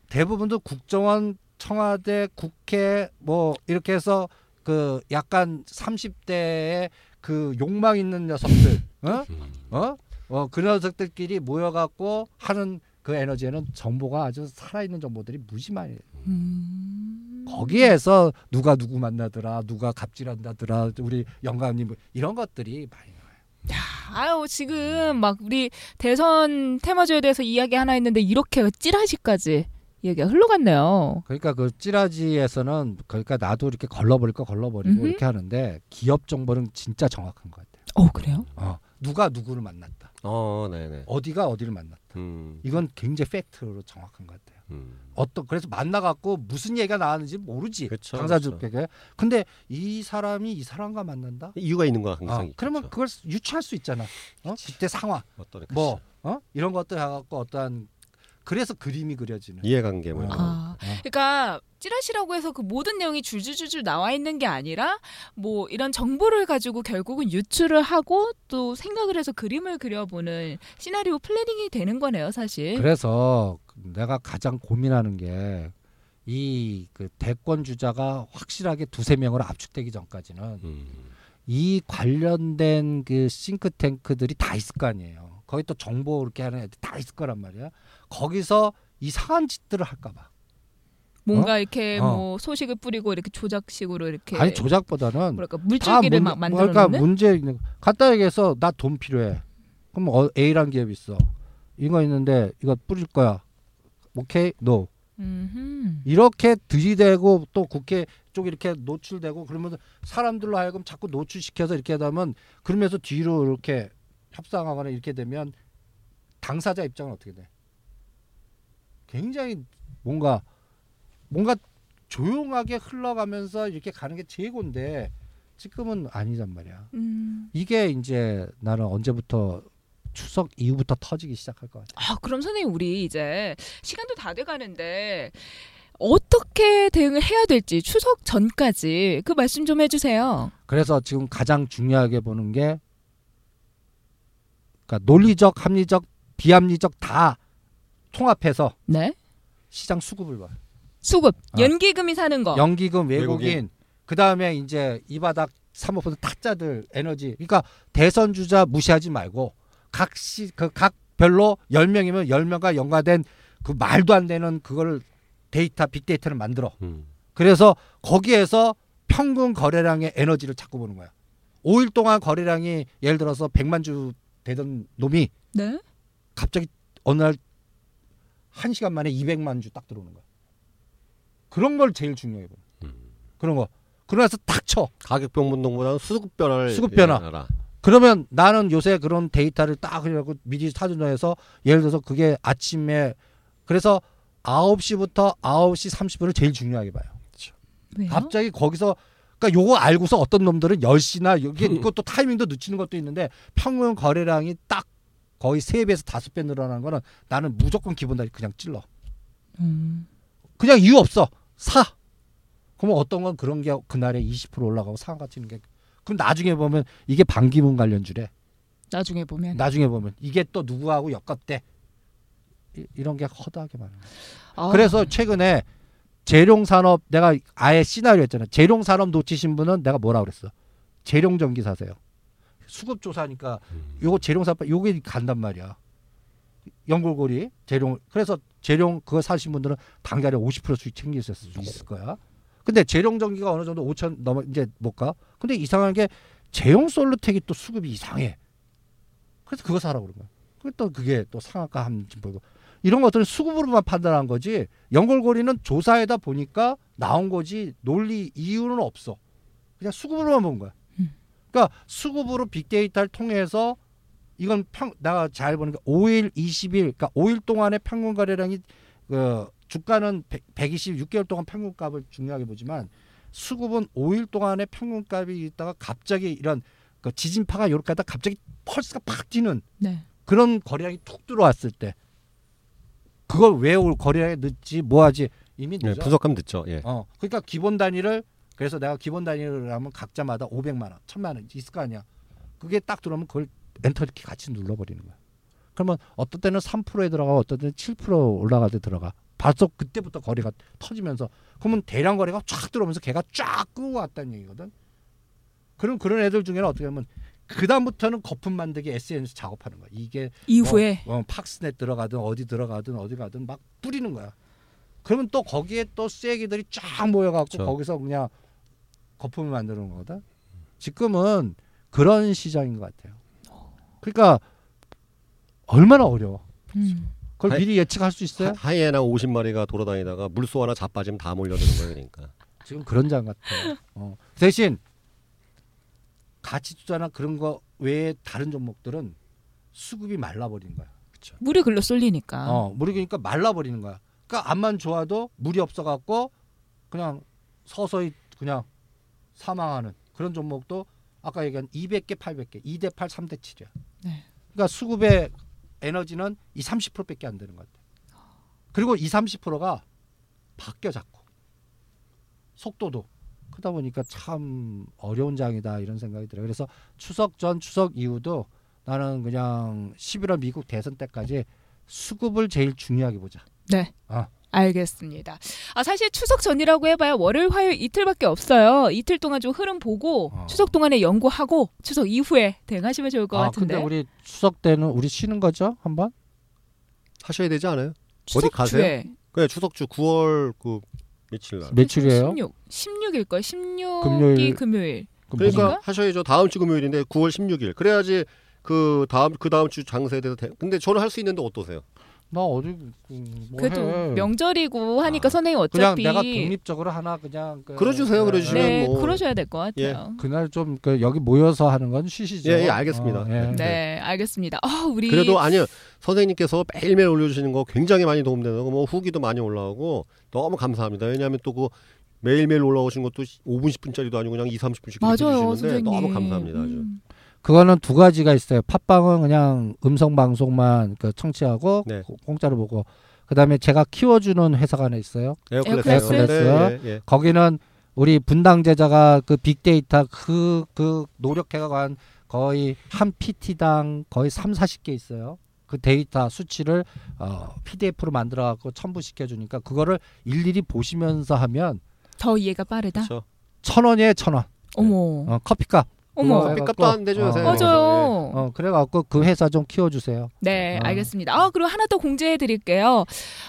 S2: 대부분도 국정원, 청와대, 국회 뭐 이렇게 해서 그 약간 30대의 그 욕망 있는 녀석들, 어?
S3: 음.
S2: 어? 어, 그 녀석들끼리 모여갖고 하는 그 에너지에는 정보가 아주 살아있는 정보들이 무지 많이.
S1: 음.
S2: 거기에서 누가 누구 만나더라, 누가 갑질한다더라, 우리 영감님 뭐 이런 것들이 많이 나와요.
S1: 아유 지금 막 우리 대선 테마주에 대해서 이야기 하나 했는데 이렇게 찌라시까지 얘기가 흘러갔네요.
S2: 그러니까 그 찌라지에서는 그러니까 나도 이렇게 걸러버릴 거 걸러버리고
S1: 음흠.
S2: 이렇게 하는데 기업 정보는 진짜 정확한 것 같아요.
S1: 어 그래요?
S2: 어, 누가 누구를 만났다,
S3: 어, 네, 네.
S2: 어디가 어디를 만났다.
S3: 음.
S2: 이건 굉장히 팩트로 정확한 것 같아요.
S3: 음.
S2: 어떤 그래서 만나갖고 무슨 얘기가 나왔는지 모르지
S3: 그쵸,
S2: 당사자들에게. 근데 이 사람이 이 사람과 만난다.
S3: 이유가 있는 거 항상
S2: 어,
S3: 있겠죠.
S2: 그러면 그걸 유추할 수 있잖아. 어? 그때 상황,
S3: 어떤
S2: 뭐 어? 이런 것들 해갖고 어떠한 그래서 그림이 그려지는.
S3: 이해관계 뭐 거.
S1: 아, 그러니까 찌라시라고 해서 그 모든 내용이 줄줄줄줄 나와 있는 게 아니라 뭐 이런 정보를 가지고 결국은 유추를 하고 또 생각을 해서 그림을 그려보는 시나리오 플래닝이 되는 거네요, 사실.
S2: 그래서 내가 가장 고민하는 게 이 그 대권 주자가 확실하게 두세 명으로 압축되기 전까지는
S3: 음.
S2: 이 관련된 그 싱크탱크들이 다 있을 거 아니에요. 거기 또 정보 이렇게 하는 애들 다 있을 거란 말이야. 거기서 이상한 짓들을 할까봐.
S1: 뭔가 이렇게
S2: 어.
S1: 뭐 소식을 뿌리고 이렇게 조작식으로 이렇게
S2: 아니 조작보다는
S1: 뭐랄까
S2: 다
S1: 물줄기를
S2: 문-
S1: 막 만들어
S2: 그러니까
S1: 놓는
S2: 문제 있는 거. 간단하게 얘기해서 나 돈 필요해. 그럼 어, A란 기업 있어. 이거 있는데 이거 뿌릴 거야. 오케이, 노.
S1: 음흠.
S2: 이렇게 들이대고 또 국회 쪽 이렇게 노출되고 그러면 사람들로 하여금 자꾸 노출시켜서 이렇게 하다면 그러면서 뒤로 이렇게 협상하거나 이렇게 되면 당사자 입장은 어떻게 돼? 굉장히 뭔가 뭔가 조용하게 흘러가면서 이렇게 가는 게 제고인데 지금은 아니단 말이야.
S1: 음.
S2: 이게 이제 나는 언제부터 추석 이후부터 터지기 시작할 것 같아.
S1: 아, 그럼 선생님 우리 이제 시간도 다 돼 가는데 어떻게 대응을 해야 될지 추석 전까지 그 말씀 좀 해주세요.
S2: 그래서 지금 가장 중요하게 보는 게 그러니까 논리적, 합리적, 비합리적 다 통합해서
S1: 네.
S2: 시장 수급을 봐.
S1: 수급
S2: 아.
S1: 연기금이 사는 거.
S2: 연기금, 외국인,
S3: 외국인.
S2: 그 다음에 이제 이 바닥 사모펀드 타짜들 에너지. 그러니까 대선 주자 무시하지 말고 각시 그 각 별로 10명이면 10명과 연관된 그 말도 안 되는 그거를 데이터 빅데이터를 만들어.
S3: 음.
S2: 그래서 거기에서 평균 거래량의 에너지를 찾고 보는 거야. 5일 동안 거래량이 예를 들어서 100만 주 되던 놈이
S1: 네.
S2: 갑자기 어느 날 1시간 만에 200만 주 딱 들어오는 거야. 그런 걸 제일 중요해 보는.
S3: 음.
S2: 그런 거. 그러면서 딱 쳐.
S3: 가격 변동보다는 수급 변화를
S2: 수급 변화.
S3: 얘기하라.
S2: 그러면 나는 요새 그런 데이터를 딱 그래갖고 미리 사전해서 예를 들어서 그게 아침에 그래서 9시부터 9시 30분을 제일 중요하게 봐요.
S1: 왜요?
S2: 갑자기 거기서 그러니까 요거 알고서 어떤 놈들은 10시나 여기 이것도 타이밍도 늦추는 것도 있는데 평균 거래량이 딱 거의 3배에서 5배 늘어나는 거는 나는 무조건 기본다리 그냥 찔러.
S1: 음.
S2: 그냥 이유 없어. 사. 그러면 어떤 건 그런 게 그날에 20% 올라가고 상한가 치는 게 그럼 나중에 보면 이게 반기문 관련주래.
S1: 나중에 보면.
S2: 나중에 보면 이게 또 누구하고 엮었대. 이, 이런 게 허다하게 많아.
S1: 아,
S2: 그래서 최근에 재룡 산업 내가 아예 시나리오 했잖아. 재룡 산업 놓치신 분은 내가 뭐라 그랬어? 재룡 전기 사세요. 수급 조사니까 요거 재룡 산업 요게 간단 말이야. 연골고리 재룡 그래서 재룡 그거 사신 분들은 당장에 50% 수익 챙길 수 있을- 있을 거야. 근데 재룡 전기가 어느 정도 5천 넘어 이제 못 가. 근데 이상한 게 재용 솔루텍이 또 수급이 이상해. 그래서 그거 사라고 그런 거야. 그게 또 그게 또 상한가 한지 보고 이런 것들은 수급으로만 판단한 거지 연골고리는 조사에다 보니까 나온 거지 논리 이유는 없어. 그냥 수급으로만 본 거야.
S1: 음.
S2: 그러니까 수급으로 빅데이터를 통해서 이건 평 내가 잘 보니까 5일, 20일, 그러니까 5일 동안의 평균 거래량이 그 주가는 100, 126개월 동안 평균값을 중요하게 보지만 수급은 5일 동안의 평균값이 있다가 갑자기 이런 그 지진파가 이렇게 하다 갑자기 펄스가 팍 뛰는
S1: 네.
S2: 그런 거래량이 툭 들어왔을 때 그걸 왜 올 거래량이 늦지 뭐하지 이미
S3: 네,
S2: 늦어.
S3: 분석하면 듣죠. 예.
S2: 어 그러니까 기본 단위를 그래서 내가 기본 단위를 하면 각자마다 500만 원, 1000만 원 있을 거 아니야. 그게 딱 들어오면 그걸 엔터 이렇게 같이 눌러버리는 거야. 그러면 어떤 때는 3%에 들어가, 어떤 때는 7% 올라갈 때 들어가. 벌써 그때부터 거래가 터지면서 그러면 대량 거래가 쫙 들어오면서 걔가 쫙 끄고 왔다는 얘기거든. 그럼 그런 애들 중에는 어떻게 하면 그 다음부터는 거품 만들기 SNS 작업하는 거야. 이게
S1: 이후에
S2: 뭐, 어, 팍스넷 들어가든 어디 들어가든 어디 가든 막 뿌리는 거야. 그러면 또 거기에 또 쐐기들이 쫙 모여갖고
S3: 그렇죠.
S2: 거기서 그냥 거품을 만드는 거거든. 지금은 그런 시장인 것 같아요. 그러니까 얼마나 어려워.
S1: 음.
S2: 그걸
S3: 아이,
S2: 미리 예측할 수 있어요?
S3: 하, 이에나 50마리가 돌아다니다가 물소 하나 자빠지면 다 몰려드는 거예요, 그러니까.
S2: 지금 그런 장 같아요. 어. 대신 가치 투자나 그런 거 외에 다른 종목들은 수급이 말라버리는 거야.
S1: 물이 글로 쏠리니까.
S2: 어, 물이 그러니까 말라버리는 거야. 그러니까 앞만 좋아도 물이 없어갖고 그냥 서서히 그냥 사망하는 그런 종목도 아까 얘기한 200개, 800개, 2대 8, 3대 7이야.
S1: 네.
S2: 그러니까 수급의 에너지는 이 30%밖에 안 되는 것 같아. 그리고 이 30%가 바뀌어 자꾸 속도도 크다 보니까 참 어려운 장이다 이런 생각이 들어요. 그래서 추석 전 추석 이후도 나는 그냥 11월 미국 대선 때까지 수급을 제일 중요하게 보자.
S1: 네.
S2: 아,
S1: 알겠습니다. 아 사실 추석 전이라고 해봐야 월요일, 화요일 이틀밖에 없어요. 이틀 동안 좀 흐름 보고
S2: 어.
S1: 추석 동안에 연구하고 추석 이후에 대응하시면 좋을 것
S2: 아,
S1: 같은데.
S2: 근데 우리 추석 때는 우리 쉬는 거죠? 한번?
S3: 하셔야 되지 않아요?
S1: 추석
S3: 어디 가세요?
S1: 주에
S3: 그래 추석주 9월 그 며칠 날.
S2: 며칠이에요?
S1: 16, 16일 거예요. 16이
S2: 금요일.
S1: 금요일.
S3: 그러니까
S1: 아닌가?
S3: 하셔야죠. 다음 주 금요일인데 9월 16일. 그래야지 그 다음 그 다음 주 장사에 대해서 돼. 근데 저는 할 수 있는데 어떠세요?
S2: 나 어디 음, 뭐
S1: 그래도
S2: 해.
S1: 명절이고 하니까
S2: 아,
S1: 선생님
S2: 그냥
S1: 어차피
S2: 내가 독립적으로 하나 그냥 그,
S3: 그러 주세요, 그러주시면.
S1: 네,
S3: 뭐.
S1: 그러셔야 될 것 같아요.
S2: 그날 좀 그 여기 모여서 하는 건 쉬시죠.
S3: 예, 예, 알겠습니다.
S2: 어, 예.
S1: 네, 알겠습니다. 아, 우리
S3: 그래도 아니요. 선생님께서 매일매일 올려 주시는 거 굉장히 많이 도움되는 거, 뭐 후기도 많이 올라오고 너무 감사합니다. 왜냐하면 또 그 매일매일 올라오신 것도 5분 10분짜리도 아니고 그냥 2, 30분씩
S1: 맞아요,
S3: 주시는데
S1: 선생님.
S3: 너무 감사합니다. 아주.
S1: 음.
S2: 그거는 두 가지가 있어요. 팟빵은 그냥 음성 방송만 그 청취하고
S3: 네.
S2: 고- 공짜로 보고 그다음에 제가 키워주는 회사가 하나 있어요.
S3: 에어클래스.
S1: 에어클래스.
S3: 네, 예, 예.
S2: 거기는 우리 분당 제자가 그 빅데이터 그그 노력해가 한 거의 한 PT당 거의 3, 40개 있어요. 그 데이터 수치를 어, PDF로 만들어 갖고 첨부시켜 주니까 그거를 일일이 보시면서 하면
S1: 더 이해가 빠르다.
S3: 그렇죠.
S2: 천 원이에요, 천 원.
S1: 어머,
S2: 어, 커피값.
S1: 어머,
S2: 해갖고,
S3: 안 되죠, 요새.
S2: 어,
S1: 맞아요.
S2: 어, 그래갖고 그 회사 좀 키워주세요.
S1: 네,
S2: 아.
S1: 알겠습니다. 아, 그리고 하나 더 공지해 드릴게요.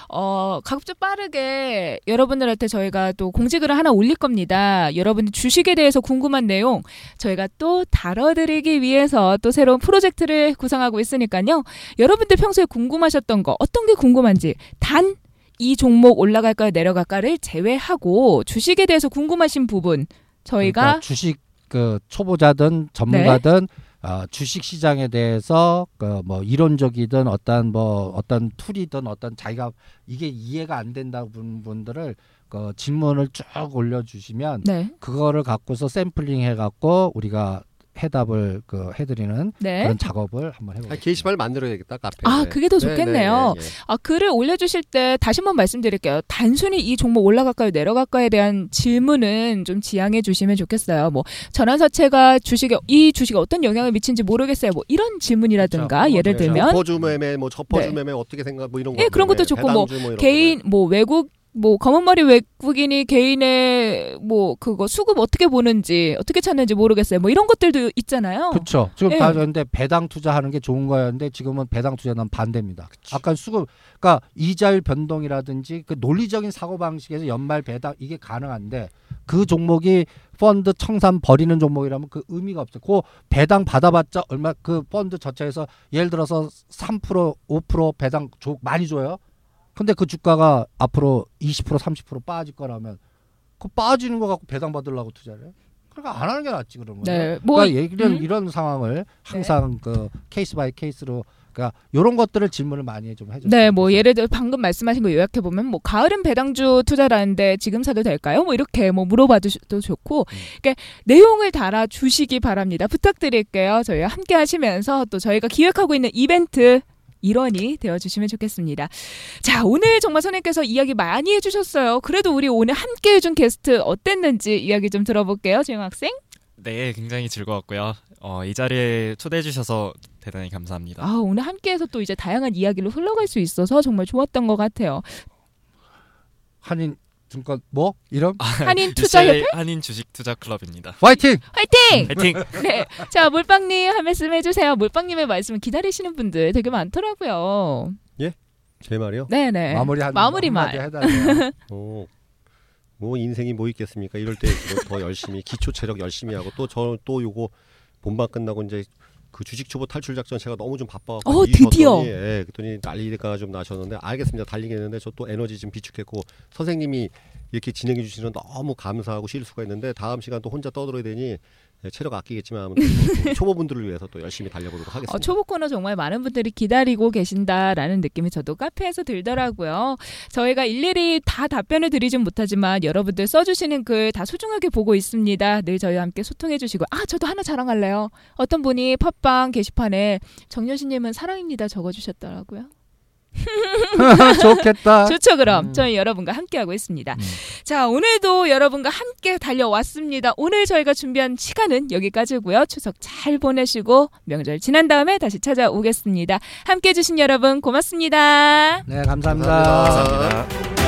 S1: 어, 가급적 빠르게 여러분들한테 저희가 또 공지글을 하나 올릴 겁니다. 여러분들 주식에 대해서 궁금한 내용 저희가 또 다뤄드리기 위해서 또 새로운 프로젝트를 구상하고 있으니까요. 여러분들 평소에 궁금하셨던 거 어떤 게 궁금한지 단 이 종목 올라갈까요, 내려갈까를 제외하고 주식에 대해서 궁금하신 부분 저희가
S2: 그러니까 주식 그 초보자든 전문가든 어, 주식 시장에 대해서 그 뭐 이론적이든 어떤 뭐 어떤 툴이든 어떤 자기가 이게 이해가 안 된다는 분들을 그 질문을 쭉 올려주시면
S1: 네,
S2: 그거를 갖고서 샘플링 해갖고 우리가 해답을 그 해드리는
S1: 네.
S2: 그런 작업을 한번
S3: 아,
S2: 해보겠습니다.
S3: 게시판을 만들어야겠다 카페.
S1: 아, 그게 더 좋겠네요.
S3: 네, 네, 네,
S1: 아, 글을 올려주실 때 다시 한번 말씀드릴게요. 단순히 이 종목 올라갈까요, 내려갈까에 대한 질문은 좀 지양해 주시면 좋겠어요. 뭐, 전환사채가 주식에, 이 주식에 어떤 영향을 미친지 모르겠어요. 뭐, 이런 질문이라든가,
S2: 그렇죠.
S1: 예를
S2: 그렇죠.
S1: 들면,
S3: 저퍼주 매매, 뭐 저퍼주
S1: 네.
S3: 매매 어떻게 생각, 뭐 이런 거.
S1: 예, 그런 것도
S3: 네,
S1: 좋고, 뭐,
S3: 이런
S1: 개인, 뭐, 외국, 뭐, 검은머리 외국인이 개인의, 뭐, 그거 수급 어떻게 보는지, 어떻게 찾는지 모르겠어요. 뭐, 이런 것들도 있잖아요.
S2: 그렇죠. 지금
S1: 예.
S2: 다 근데 배당 투자하는 게 좋은 거였는데 지금은 배당 투자는 반대입니다. 아까 수급, 그러니까 이자율 변동이라든지 그 논리적인 사고 방식에서 연말 배당 이게 가능한데 그 종목이 펀드 청산 버리는 종목이라면 그 의미가 없어요. 그 배당 받아봤자 얼마 그 펀드 자체에서 예를 들어서 3% 5% 배당 줘, 많이 줘요. 근데 그 주가가 앞으로 20% 30% 빠질 거라면 그 빠지는 거 갖고 배당 받으려고 투자를 해? 그러니까 안 하는 게 낫지 그러면.
S1: 네, 뭐,
S2: 그러니까 이런
S1: 음?
S2: 이런 상황을 항상 그 case by case로 그러니까 이런 것들을 질문을 많이 좀 해줬어요.
S1: 네, 뭐 예를 들어 방금 말씀하신 거 요약해 보면 뭐 가을은 배당주 투자라는데 지금 사도 될까요? 뭐 이렇게 뭐 물어봐도 좋고,
S2: 음.
S1: 그러니까 내용을 달아 주시기 바랍니다. 부탁드릴게요. 저희와 함께 하시면서 또 저희가 기획하고 있는 이벤트 일원이 되어주시면 좋겠습니다. 자, 오늘 정말 선생님께서 이야기 많이 해주셨어요. 그래도 우리 오늘 함께 해준 게스트 어땠는지 이야기 좀 들어볼게요, 재영 학생.
S4: 네, 굉장히 즐거웠고요. 어, 이 자리에 초대해 주셔서 대단히 감사합니다.
S1: 아, 오늘 함께해서 또 이제 다양한 이야기로 흘러갈 수 있어서 정말 좋았던 것 같아요.
S2: 한인 증권 뭐 이름
S1: 한인 투자협회
S4: 유시엘 한인 주식 투자 클럽입니다.
S2: 화이팅.
S1: 화이팅!
S4: 파이팅! [LAUGHS]
S1: 네. 자, 몰빵님 한 말씀 해주세요. 몰빵님의 말씀을 기다리시는 분들 되게 많더라고요.
S3: 제 말이요?
S1: 네네.
S2: 마무리 한
S1: 마무리 말.
S3: 어, [LAUGHS] 뭐 인생이 뭐 있겠습니까? 이럴 때 이거 더 열심히 기초 체력 열심히 하고 또 저또 요거 본방 끝나고 이제 그 주식 초보 탈출 작전 제가 너무 좀 바빠갖고
S1: 어, 드디어.
S3: 예, 그랬더니 난리가 좀 나셨는데 알겠습니다 달리겠는데 저 또 에너지 좀 비축했고 선생님이 이렇게 진행해 주시는 너무 감사하고 실수가 있는데 다음 시간 또 혼자 떠들어야 되니 예, 체력 아끼겠지만 초보분들을 위해서 또 열심히 달려보도록 하겠습니다.
S1: 어, 초보 코너 정말 많은 분들이 기다리고 계신다라는 느낌이 저도 카페에서 들더라고요. 저희가 일일이 다 답변을 드리진 못하지만 여러분들 써주시는 글 다 소중하게 보고 있습니다. 늘 저희와 함께 소통해주시고 아 저도 하나 자랑할래요. 어떤 분이 팟빵 게시판에 정여신님은 사랑입니다 적어주셨더라고요. [LAUGHS]
S2: 좋겠다.
S1: 좋죠 그럼
S2: 음.
S1: 저희 여러분과 함께하고 있습니다.
S2: 음.
S1: 자 오늘도 여러분과 함께 달려왔습니다. 오늘 저희가 준비한 시간은 여기까지고요. 추석 잘 보내시고 명절 지난 다음에 다시 찾아오겠습니다. 함께 해 주신 여러분 고맙습니다.
S2: 네 감사합니다.
S3: 감사합니다.
S4: 감사합니다.